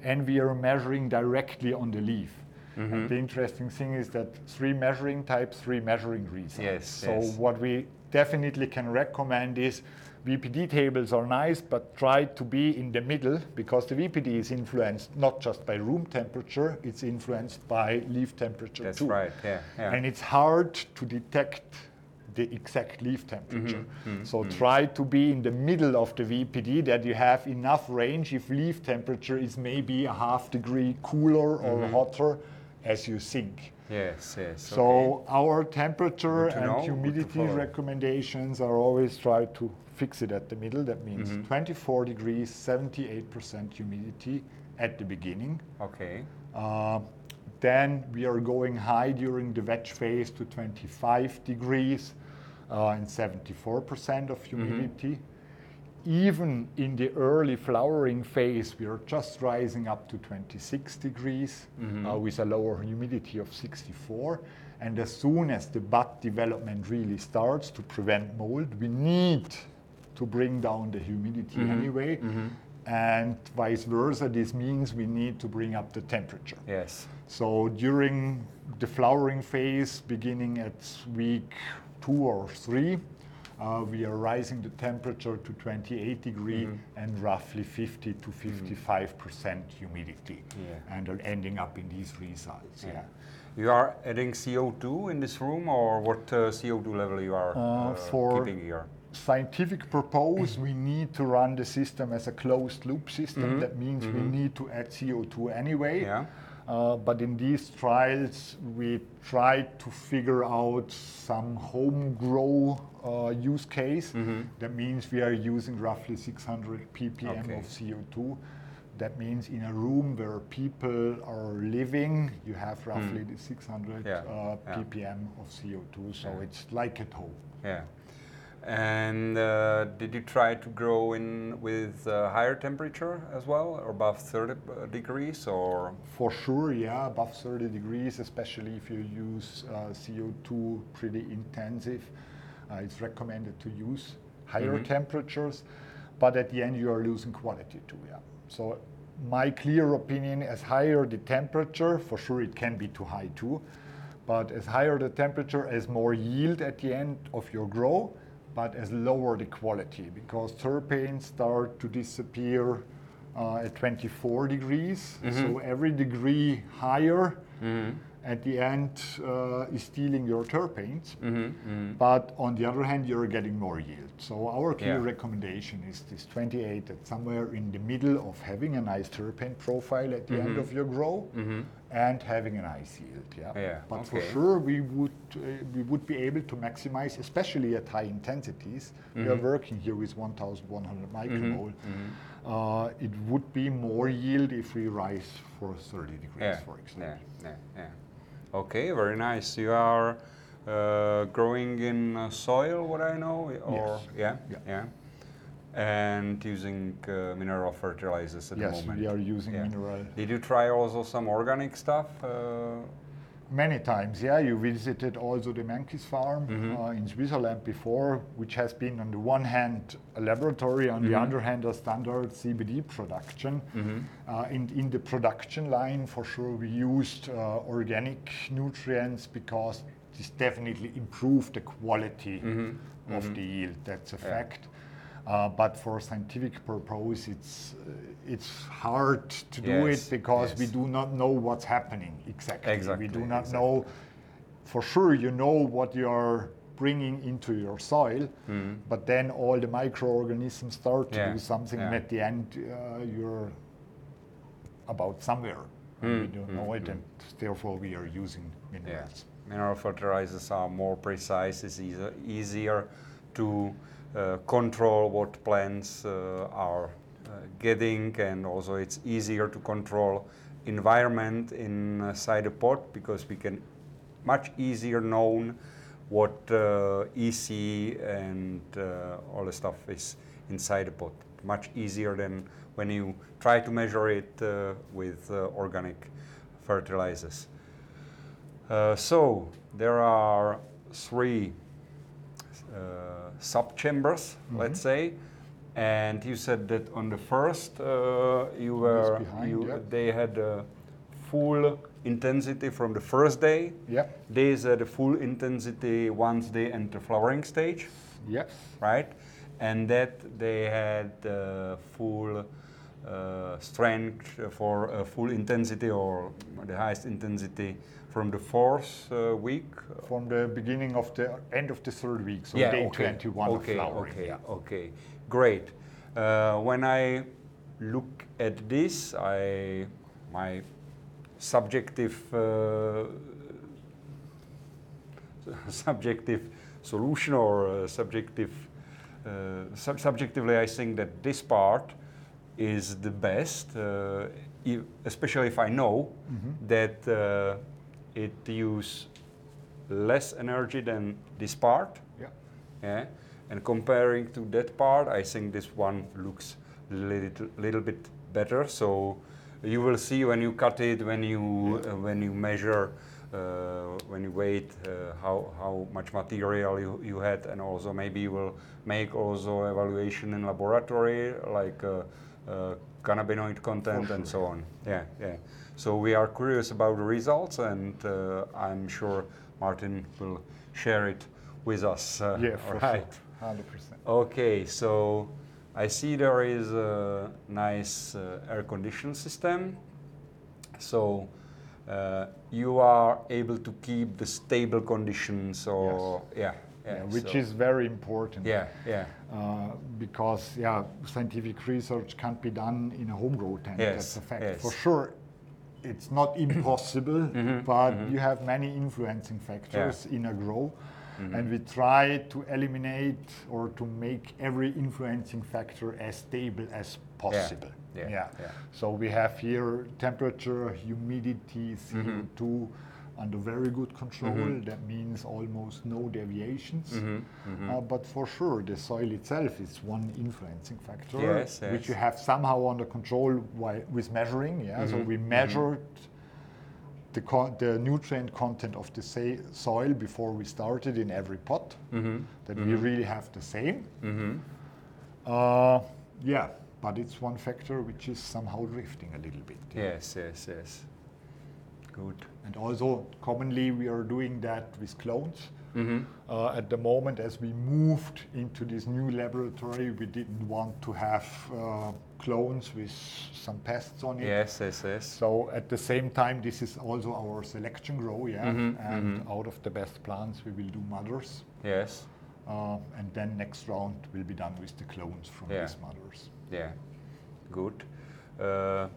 B: and we are measuring directly on the leaf. And mm-hmm. the interesting thing is that three measuring types, three measuring reasons.
A: Yes,
B: So
A: yes.
B: what we definitely can recommend is VPD tables are nice, but try to be in the middle because the VPD is influenced not just by room temperature, it's influenced by leaf temperature
A: That's
B: too.
A: right. Yeah. Yeah.
B: And it's hard to detect the exact leaf temperature. Mm-hmm, mm-hmm, so mm-hmm. try to be in the middle of the VPD that you have enough range if leaf temperature is maybe a half degree cooler or hotter as you think.
A: Yes. Yes.
B: So
A: okay.
B: our temperature and
A: know,
B: humidity recommendations are always try to fix it at the middle. That means
A: Mm-hmm.
B: 24 degrees, 78% humidity at the beginning.
A: Okay.
B: Uh, then we are going high during the veg phase to 25 degrees uh, and 74% of humidity. Even in the early flowering phase, we are just rising up to 26 degrees mm-hmm. uh, with a lower humidity of 64. And as soon as the bud development really starts to prevent mold, we need to bring down the humidity mm-hmm. anyway. Mm-hmm. And vice versa, this means we need to bring up the temperature.
A: Yes.
B: So during the flowering phase, beginning at week two or three, uh, we are rising the temperature to 28 degree and roughly 50 to 55 percent humidity,
A: Yeah.
B: and are ending up in these results. Yeah.
A: You are adding CO2 in this room, or what uh, CO2 level you are
B: Uh,
A: uh,
B: for-
A: keeping here?
B: Scientific purpose, we need to run the system as a closed loop system. That means we need to add CO2 anyway.
A: Yeah.
B: Uh, but in these trials, we tried to figure out some home grow uh, use case. That means we are using roughly 600 ppm
A: Okay.
B: of CO2. That means in a room where people are living, you have roughly the 600
A: Yeah,
B: uh,
A: yeah.
B: ppm of CO2. So it's like at home.
A: Yeah. And uh, did you try to grow in with uh, higher temperature as well, or above 30 uh, degrees, or
B: For sure, yeah, above 30 degrees, especially if you use uh, CO2 pretty intensive. Uh, it's recommended to use higher temperatures, but at the end you are losing quality too, yeah. So my clear opinion, as higher the temperature, for sure it can be too high too, but as higher the temperature, as more yield at the end of your grow, but as lower the quality, because terpenes start to disappear uh, at 24 degrees. Mm-hmm. So every degree higher mm-hmm. at the end uh, is stealing your terpenes. Mm-hmm. But on the other hand, you're getting more yield. So our clear
A: Yeah.
B: recommendation is this 28 that somewhere in the middle of having a nice terpene profile at the end of your grow and having an nice yield. Yeah.
A: Yeah,
B: But for sure, we would uh, we would be able to maximize, especially at high intensities. We
A: Mm-hmm.
B: are working here with 1,100 micromole. Uh, it would be more yield if we rise for 30 degrees,
A: yeah,
B: for example.
A: yeah, yeah, yeah. Okay, very nice. You are uh, growing in uh, soil, what I know, or
B: Yes.
A: yeah,
B: Yeah.
A: And using uh, mineral fertilizers at
B: Yes,
A: the moment.
B: Yes, we are using
A: Yeah.
B: mineral
A: Did you try also some organic stuff? Uh,
B: many times. Yeah, you visited also the Mankis farm
A: Mm-hmm.
B: uh, in Switzerland before, which has been on the one hand a laboratory, on
A: Mm-hmm.
B: the other hand a standard CBD production. Uh, in, in the production line, for sure, we used uh, organic nutrients because this definitely improved the quality
A: Mm-hmm.
B: of the yield. That's a fact. Uh, but for scientific purpose, it's uh, it's hard to do
A: Yes,
B: it because we do not know what's happening exactly.
A: Exactly,
B: We do not
A: exactly.
B: know for sure. You know what you are bringing into your soil, but then all the microorganisms start to.
A: Yeah,
B: do something, and at the end uh, you're about somewhere.
A: Mm,
B: we don't know it, and therefore we are using
A: yeah,
B: minerals.
A: mineral fertilizers are more precise. It's easier, to control what plants uh, are uh, getting, and also it's easier to control environment inside a pot because we can much easier known what uh, EC and uh, all the stuff is inside the pot. Much easier than when you try to measure it uh, with uh, organic fertilizers. Uh, so there are three uh, sub-chambers, let's say, and you said that on the first uh, you were
B: behind,
A: you,
B: yeah.
A: they had full intensity from the first day.
B: Yeah.
A: These are the full intensity once they enter flowering stage,
B: Yes.
A: right? And that they had uh, full uh, strength for uh, full intensity or the highest intensity from the fourth uh, week.
B: From the beginning of the end of the third week, so
A: yeah,
B: day
A: okay.
B: 21
A: okay,
B: of flowering.
A: Okay,
B: yeah.
A: okay, great. Uh, when I look at this, I my subjective uh, subjective solution or uh, subjective uh, sub- subjectively, I think that this part is the best, uh, especially if I know
B: Mm-hmm.
A: that uh, it use less energy than this part.
B: Yeah.
A: Yeah. And comparing to that part, I think this one looks a little, little bit better. So you will see when you cut it, when you uh, when you measure, uh, when you weigh uh, how how much material you, you had, and also maybe you will make also evaluation in laboratory like uh, uh, cannabinoid content and so on. Yeah, yeah. So we are curious about the results, and uh, I'm sure Martin will share it with us. Uh,
B: Yeah, for
A: right.
B: sure. 100%.
A: Okay, so I see there is a nice uh, air conditioning system. So uh, you are able to keep the stable conditions, or yeah, yeah,
B: Yeah, which
A: so-
B: is very important.
A: yeah, yeah,
B: Uh, because yeah, scientific research can't be done in a home grow tent.
A: Yes,
B: That's a fact.
A: yes.
B: For sure, it's not impossible,
A: Mm-hmm,
B: but you have many influencing factors in a grow,
A: Mm-hmm.
B: and we try to eliminate or to make every influencing factor as stable as possible.
A: yeah, yeah.
B: So we have here temperature, humidity,
A: Mm-hmm.
B: CO2 under very good control. That means almost no deviations.
A: Mm-hmm,
B: Uh, but for sure, the soil itself is one influencing factor,
A: Yes,
B: which you have somehow under control while, with measuring. Yeah, so
A: Mm-hmm,
B: we measured the, con- the nutrient content of the sa- soil before we started in every pot.
A: Mm-hmm.
B: That we really have the same. Uh, yeah, but it's one factor which is somehow drifting a little bit.
A: Yes, yes, yes. Good.
B: And also, commonly we are doing that with clones.
A: Mm-hmm.
B: Uh, at the moment, as we moved into this new laboratory, we didn't want to have uh, clones with some pests on it.
A: Yes, yes, yes.
B: So at the same time, this is also our selection grow, yeah.
A: Mhm,
B: and out of the best plants, we will do mothers.
A: Yes.
B: Uh, and then next round will be done with the clones from
A: Yeah.
B: these mothers.
A: Yeah, good. Uh,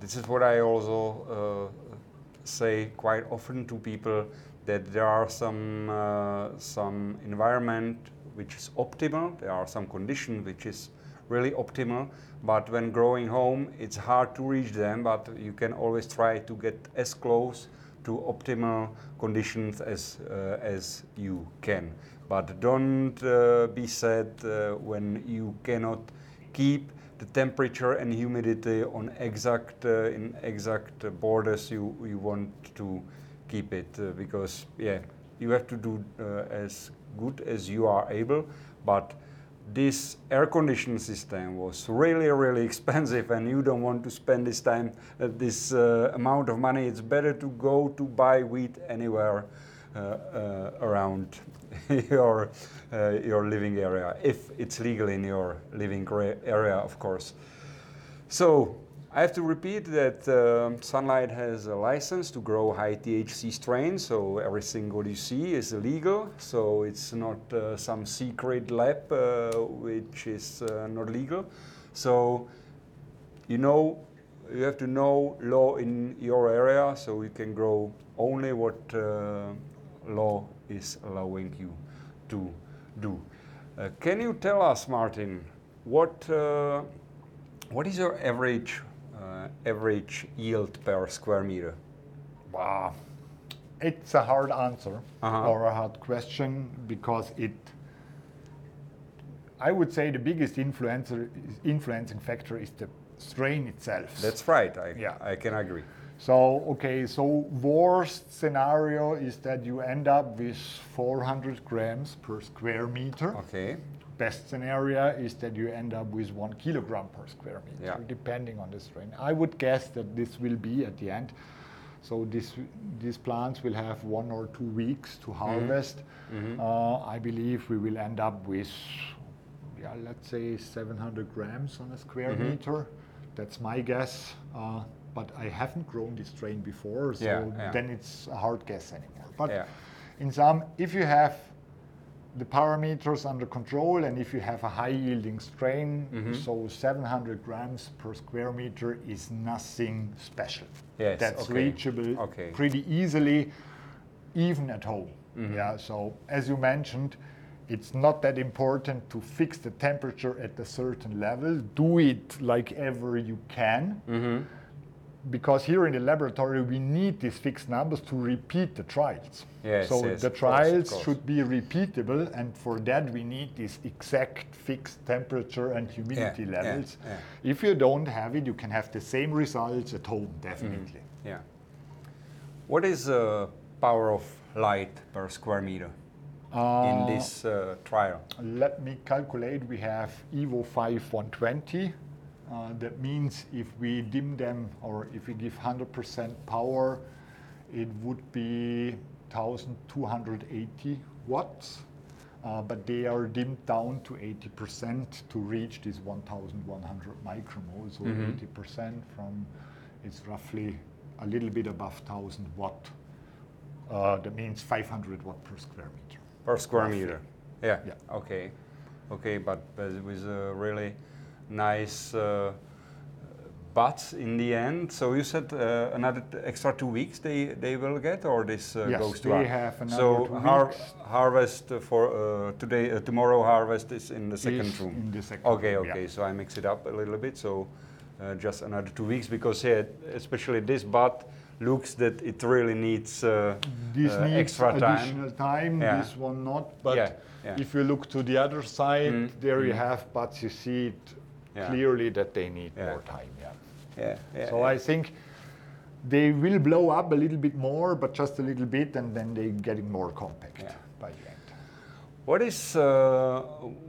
A: this is what I also uh, say quite often to people that there are some uh, some environment which is optimal. There are some conditions which is really optimal, but when growing home, it's hard to reach them. But you can always try to get as close to optimal conditions as uh, as you can. But don't uh, be sad uh, when you cannot keep the temperature and humidity on exact uh, in exact uh, borders you you want to keep it uh, because yeah you have to do uh, as good as you are able but this air conditioning system was really really expensive and you don't want to spend this time uh, this uh, amount of money. It's better to go to buy wheat anywhere around your uh, your living area if it's legal in your living area of course so I have to repeat that um, SANlight has a license to grow high THC strains, so every single you see is illegal. So it's not uh, some secret lab uh, which is uh, not legal. So you know you have to know law in your area, so you can grow only what uh, law is allowing you to do. Uh, can you tell us, Martin, what uh, what is your average uh, average yield per square meter?
B: Wow. It's a hard answer
A: Uh-huh.
B: or a hard question because it. I would say the biggest influencer, influencing factor is the strain itself.
A: That's right. I,
B: Yeah.
A: I can agree.
B: So, okay, so worst scenario is that you end up with 400 grams per square meter.
A: Okay.
B: Best scenario is that you end up with one kilogram per square meter,
A: Yeah.
B: depending on the strain. I would guess that this will be at the end. So this, these plants will have one or two weeks to harvest. Uh, I believe we will end up with, yeah, let's say 700 grams on a square meter. That's my guess. Uh, but I haven't grown this strain before, so
A: Yeah, yeah.
B: then it's a hard guess anymore. But
A: Yeah.
B: in some, if you have the parameters under control and if you have a high yielding strain,
A: Mm-hmm.
B: so 700 grams per square meter is nothing special.
A: Yes,
B: That's
A: okay,
B: reachable
A: okay.
B: pretty easily, even at home.
A: Mm-hmm.
B: Yeah, so as you mentioned, it's not that important to fix the temperature at a certain level. Do it like ever you can
A: Mm-hmm.
B: Because here in the laboratory we need these fixed numbers to repeat the trials.
A: Yes,
B: so
A: yes,
B: the
A: of course,
B: trials
A: course.
B: should be repeatable, and for that we need these exact fixed temperature and humidity
A: Yeah, yeah,
B: levels.
A: yeah.
B: If you don't have it, you can have the same results at home,
A: Mm-hmm.
B: definitely.
A: Yeah. What is the power of light per square meter in this uh, trial?
B: Let me calculate. We have Evo 5 120. Uh, that means if we dim them or if we give 100% power, it would be 1280 watts. Uh, but they are dimmed down to 80% to reach this 1100 micromoles, So 80% from it's roughly a little bit above 1000 watt. Uh, that means 500 watt per square meter.
A: Per square
B: Roughly.
A: meter. Yeah.
B: Yeah.
A: Okay. Okay, but, but with a really nice uh, buts in the end. So you said uh, another extra two weeks they, they will get, or this uh,
B: Yes,
A: goes to
B: they have another
A: So
B: two
A: har-
B: weeks.
A: harvest for uh, today, uh, tomorrow harvest is in the second
B: Is
A: room.
B: in the second
A: Okay,
B: room, yeah.
A: okay. So I mix it up a little bit. So uh, just another two weeks because yeah, especially this bud looks that it really needs uh,
B: This
A: uh,
B: needs
A: extra time.
B: additional time.
A: Yeah.
B: This one not. But
A: Yeah, yeah.
B: if you look to the other side,
A: Mm,
B: there you have. But you see it
A: Yeah.
B: clearly that they need
A: Yeah.
B: more time. Yeah.
A: Yeah, yeah.
B: so
A: yeah.
B: I think they will blow up a little bit more, but just a little bit, and then they're getting more compact
A: Yeah.
B: by the end.
A: What is uh,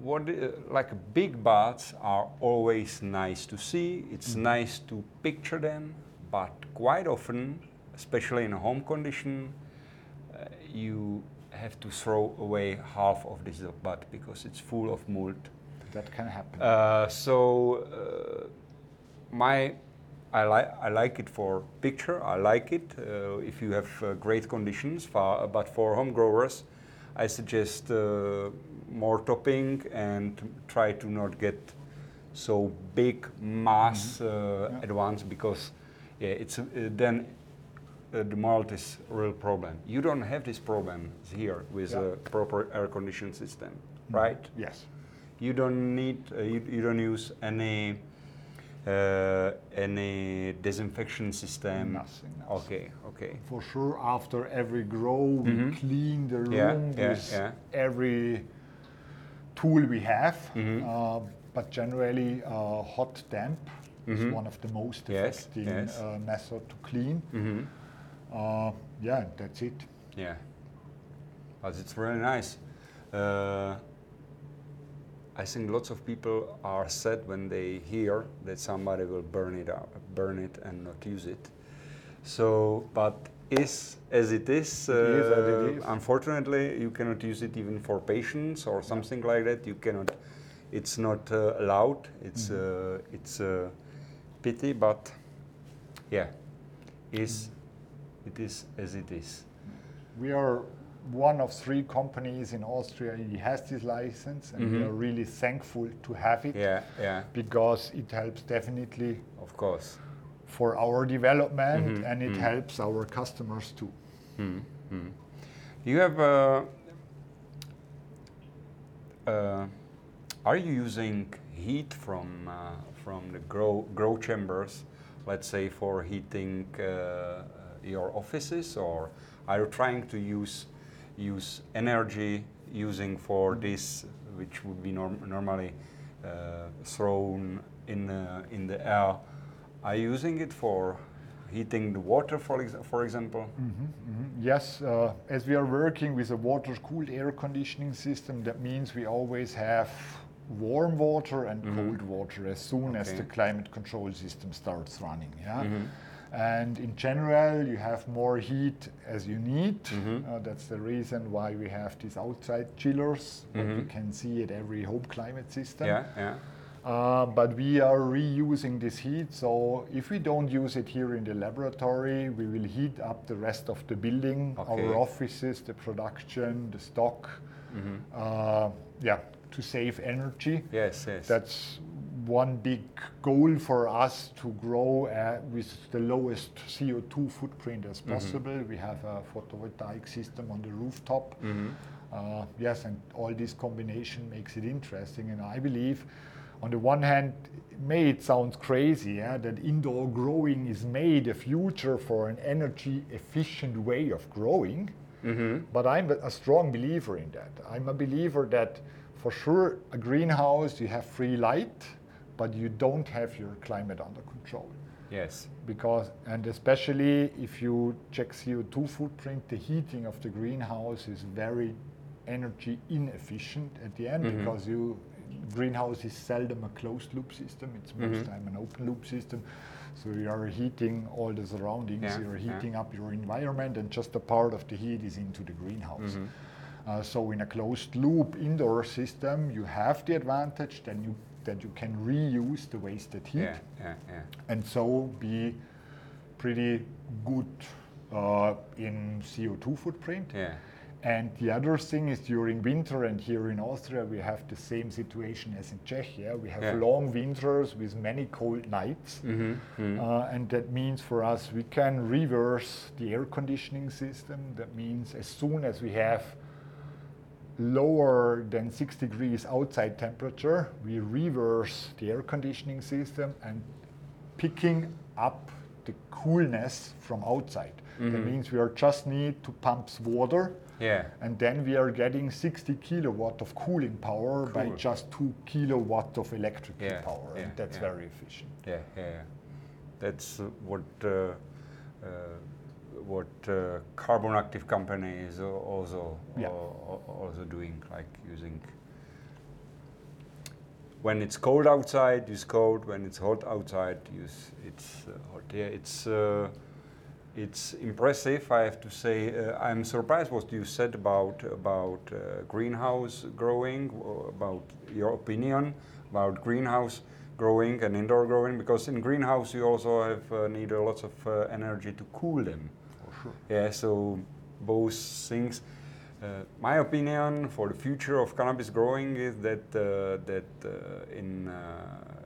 A: what i- like big buds are always nice to see. It's nice to picture them, but quite often, especially in a home condition, uh, you have to throw away half of this bud because it's full of mold.
B: That can happen.
A: Uh, so uh, my I like I like it for picture. I like it uh, if you have uh, great conditions. For, but for home growers, I suggest uh, more topping and try to not get so big mass uh,
B: Yeah.
A: at once because yeah, it's uh, then uh, the malt is a real problem. You don't have this problem here with
B: Yeah.
A: a proper air condition system, right?
B: yes.
A: You don't need, uh, you, you don't use any uh, any disinfection system.
B: Nothing else.
A: Okay, okay.
B: For sure, after every grow, we
A: Mhm.
B: clean the room
A: Yeah, yeah,
B: with
A: yeah.
B: every tool we have.
A: Mhm.
B: Uh, but generally, uh, hot damp is
A: Mhm.
B: one of the most
A: Yes,
B: effective
A: yes.
B: Uh, method to clean.
A: hmm
B: Uh, yeah, that's it.
A: Yeah, but it's really nice. Uh, I think lots of people are sad when they hear that somebody will burn it out, burn it and not use it. So, but is as it is. Uh,
B: is as it is.
A: Unfortunately, you cannot use it even for patients or something like that. You cannot. It's not uh, allowed. It's
B: Mm-hmm.
A: uh, it's a pity, but yeah, is it is as it is.
B: We are one of three companies in Austria who has this license, and we
A: Mhm.
B: are really thankful to have it
A: Yeah, yeah,
B: because it helps definitely
A: of course.
B: for our development
A: Mhm,
B: and it
A: mhm.
B: helps our customers too.
A: Hmm, hmm. You have. Uh, uh, are you using heat from uh, from the grow grow chambers, let's say for heating uh, your offices, or are you trying to use use energy using for this, which would be norm- normally uh, thrown in uh, in the air? Are you using it for heating the water, for, ex- for example?
B: Yes, uh, as we are working with a water-cooled air conditioning system, that means we always have warm water and cold water as soon as the climate control system starts running. Yeah. And in general, you have more heat as you need. Uh, that's the reason why we have these outside chillers, what you can see at every home climate system.
A: Yeah, yeah.
B: Uh, but we are reusing this heat, so if we don't use it here in the laboratory, we will heat up the rest of the building,
A: Okay.
B: our offices, the production, the stock. Uh, yeah, to save energy.
A: Yes, yes.
B: That's one big goal for us to grow uh, with the lowest CO2 footprint as possible. We have a photovoltaic system on the rooftop. Uh, yes, and all this combination makes it interesting. And I believe, on the one hand, may it sounds crazy yeah, that indoor growing is made a future for an energy efficient way of growing. But I'm a strong believer in that. I'm a believer that for sure a greenhouse you have free light, but you don't have your climate under control.
A: yes.
B: Because and especially if you check CO2 footprint, the heating of the greenhouse is very energy inefficient at the end mm-hmm. because you greenhouse is seldom a closed loop system. It's mm-hmm. most time an open loop system. So you are heating all the surroundings.
A: Yeah,
B: You're
A: yeah.
B: heating up your environment, and just a part of the heat is into the greenhouse. Mm-hmm. Uh, so in a closed loop indoor system, you have the advantage that you that you can reuse the wasted heat
A: Yeah, yeah, yeah.
B: and so be pretty good uh, in CO2 footprint.
A: Yeah.
B: And the other thing is during winter, and here in Austria, we have the same situation as in Czechia. We have
A: Yeah.
B: long winters with many cold nights. Uh, and that means for us, we can reverse the air conditioning system. That means as soon as we have lower than 6 degrees outside temperature, we reverse the air conditioning system and picking up the coolness from outside. That means we are just need to pump water
A: Yeah.
B: and then we are getting 60 kilowatt of cooling power by just 2 kilowatt of electrical
A: Yeah,
B: power
A: yeah,
B: and that's very efficient.
A: Yeah, yeah, yeah. That's uh, what uh, uh, what uh, carbon active company is also
B: Yeah.
A: al- al- also doing, like using. When it's cold outside, use cold. When it's hot outside, use it's uh, hot. Yeah, it's uh, it's impressive. I have to say, uh, I'm surprised what you said about about uh, greenhouse growing, about your opinion about greenhouse growing and indoor growing, because in greenhouse you also have uh, need a lot of uh, energy to cool them. Yeah, so both things. Uh, my opinion for the future of cannabis growing is that uh, that uh, in uh,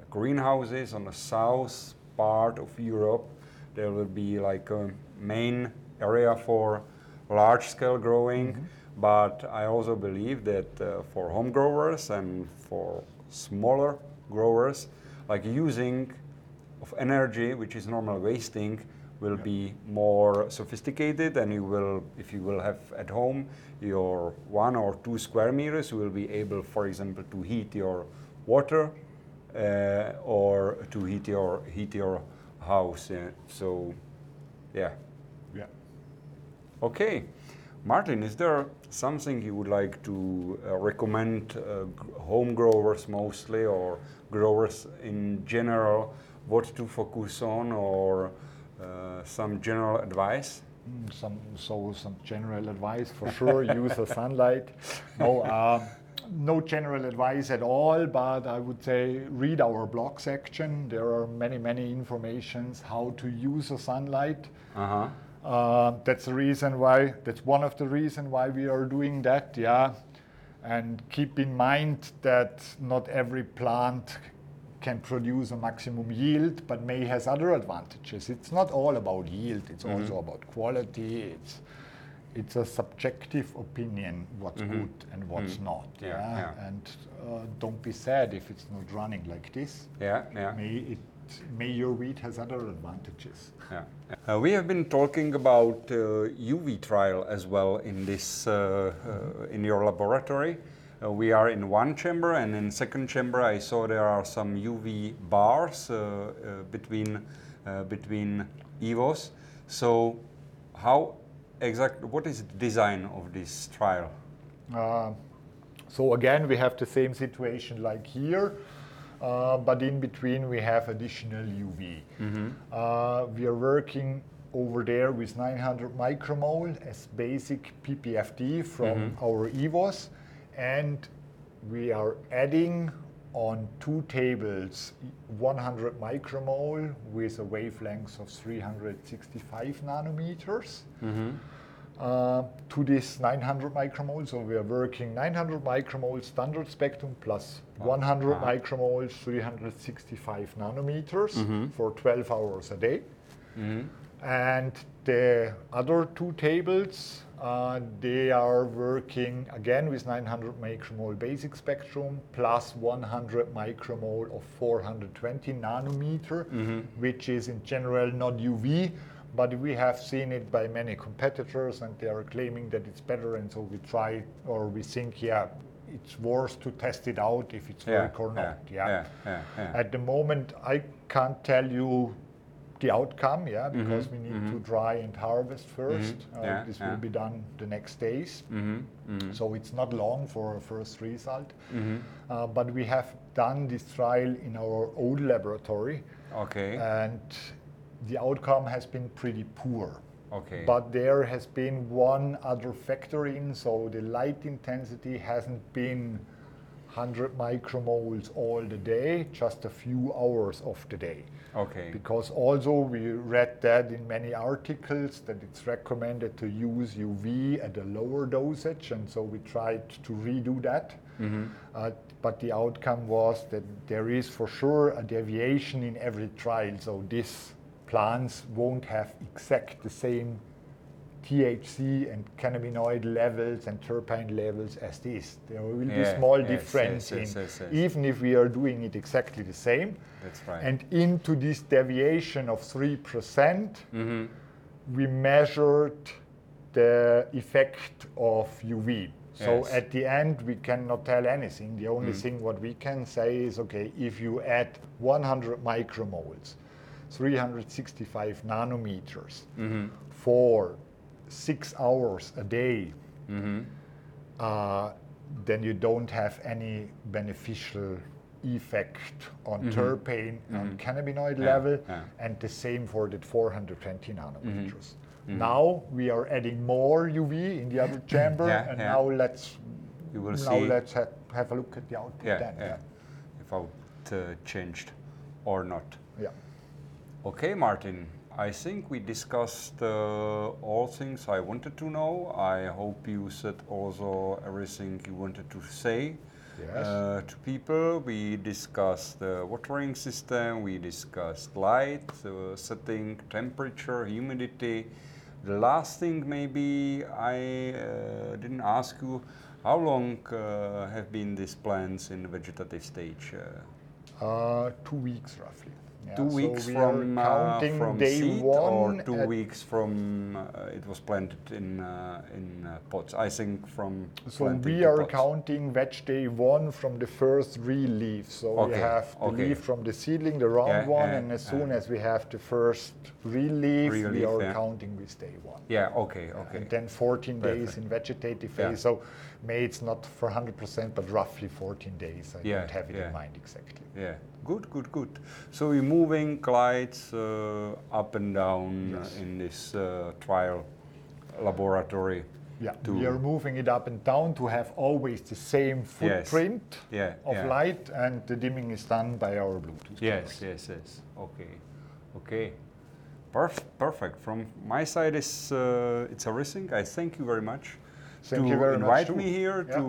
A: greenhouses on the south part of Europe there will be like a main area for large scale growing. But I also believe that uh, for home growers and for smaller growers, like using of energy, which is normal wasting, will
B: Yeah.
A: be more sophisticated, and you will, if you will have at home your one or two square meters, you will be able, for example, to heat your water uh, or to heat your heat your house. Yeah. So, yeah.
B: Yeah.
A: Okay, Martin, is there something you would like to uh, recommend uh, home growers mostly or growers in general what to focus on or uh, some general advice?
B: Mm, Some so some general advice for sure. use the SANlight. No, um, no general advice at all. But I would say read our blog section. There are many many informations how to use the SANlight.
A: Uh-huh.
B: Uh, that's the reason why. That's one of the reason why we are doing that. Yeah, and keep in mind that not every plant can produce a maximum yield, but may has other advantages. It's not all about yield. It's also about quality. It's it's a subjective opinion what's good and what's not.
A: Mm-hmm. Yeah, yeah.
B: and uh, don't be sad if it's not running like this
A: Yeah, yeah.
B: may it major wheat has other advantages.
A: Yeah. Uh, we have been talking about uh, UV trial as well in this uh, uh, in your laboratory. Uh, we are in one chamber, and in second chamber, I saw there are some UV bars uh, uh, between uh, between EVOS. So, how exact? What is the design of this trial?
B: Uh, so again, we have the same situation like here, uh, but in between we have additional UV. Uh, we are working over there with 900 micromole as basic PPFD from our EVOS, and we are adding on two tables 100 micromole with a wavelength of 365 nanometers uh, to this 900 micromole. So we are working 900 micromole standard spectrum plus 100
A: Uh-huh.
B: micromole 365 nanometers for 12 hours a day. And the other two tables, uh, they are working again with 900 micromole basic spectrum plus 100 micromole of 420 nanometer, which is in general not UV, but we have seen it by many competitors and they are claiming that it's better. And so we try or we think, yeah, it's worth to test it out if it's work or not.
A: yeah, yeah, yeah.
B: At the moment, I can't tell you the outcome, yeah, because we need to dry and harvest 1st Uh,
A: Yeah,
B: this
A: yeah.
B: will be done the next days,
A: Mm-hmm.
B: so it's not long for a first result.
A: Mm-hmm.
B: Uh, but we have done this trial in our own laboratory,
A: Okay.
B: and the outcome has been pretty poor.
A: okay.
B: But there has been one other factor in, so the light intensity hasn't been 100 micromoles all the day, just a few hours of the day.
A: Okay.
B: Because also we read that in many articles that it's recommended to use UV at a lower dosage, and so we tried to redo that. Uh, but the outcome was that there is for sure a deviation in every trial, so these plants won't have exact the same THC and cannabinoid levels and terpene levels as this. There will be
A: Yeah,
B: small
A: yes,
B: difference
A: yes, yes,
B: in
A: yes, yes.
B: even if we are doing it exactly the same.
A: That's right.
B: And into this deviation of 3%,
A: mm-hmm.
B: we measured the effect of UV. So
A: Yes.
B: at the end, we cannot tell anything. The only
A: Mm.
B: thing what we can say is, okay, if you add 100 micromoles, 365 nanometers
A: Mm-hmm.
B: for six hours a day,
A: Mm-hmm.
B: uh, then you don't have any beneficial effect on terpene and cannabinoid
A: Mm-hmm. Yeah,
B: level,
A: yeah.
B: and the same for the 420 nanometers.
A: Mm-hmm.
B: Now we are adding more UV in the other chamber,
A: Yeah,
B: and now let's
A: You will
B: now
A: see.
B: let's ha- have a look at the output
A: yeah,
B: then.
A: yeah. If out uh, changed or not.
B: yeah.
A: Okay, Martin. I think we discussed uh, all things I wanted to know. I hope you said also everything you wanted to say
B: Yes.
A: uh, to people. We discussed the watering system, we discussed light, uh, setting, temperature, humidity. The last thing, maybe I uh, didn't ask you how long uh, have been these plants in the vegetative stage? Uh,
B: Uh, two weeks roughly. Yeah,
A: two weeks
B: we
A: from, uh, from
B: day
A: seed
B: one
A: or two weeks from uh, it was planted in uh, in uh, pots. I think from
B: So we are counting veg day one from the first real leaf. So we have the
A: okay.
B: leaf from the seedling, the round
A: Yeah,
B: one,
A: yeah,
B: and as soon as we have the first real leaf,
A: Real
B: we
A: leaf,
B: are counting with day one.
A: Yeah. Okay. Okay.
B: And then 14 days
A: Perfect.
B: in vegetative phase. So may it's not for 100%, but roughly 14 days. I don't have it in mind exactly.
A: yeah. Good. Good. Good. So we're moving glides uh, up and down
B: Yes.
A: in this uh, trial laboratory.
B: Yeah,
A: to-
B: we are moving it up and down to have always the same
A: Yes.
B: footprint
A: Yeah.
B: of
A: yeah.
B: light, and the dimming is done by our Bluetooth.
A: Yes, yes, yes. Okay, okay. Perf- perfect. From my side, is uh, it's everything. I thank you very much
B: Thank
A: to
B: you very much
A: invite me here
B: Yeah.
A: to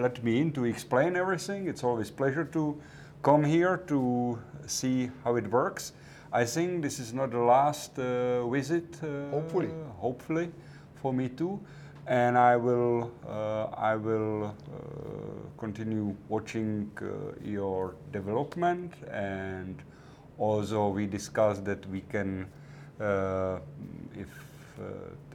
A: let me in to explain everything. It's always pleasure to come here to see how it works. I think this is not the last uh, visit. Uh,
B: Hopefully.
A: hopefully, for me too. And I will, uh, I will uh, continue watching uh, your development and also we discussed that we can, uh, if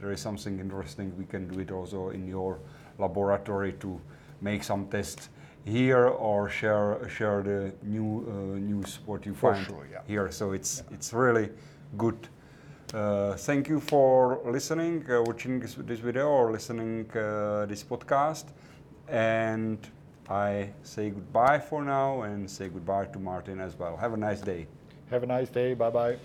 A: there is something interesting, we can do it also in your laboratory to make some tests here or share share the new uh, news what you
B: For
A: find
B: sure, yeah.
A: here. So it's it's really good. Uh, thank you for listening, uh, watching this, this video or listening uh, this podcast. And I say goodbye for now and say goodbye to Martin as well. Have a nice day.
B: Have a nice day. Bye bye.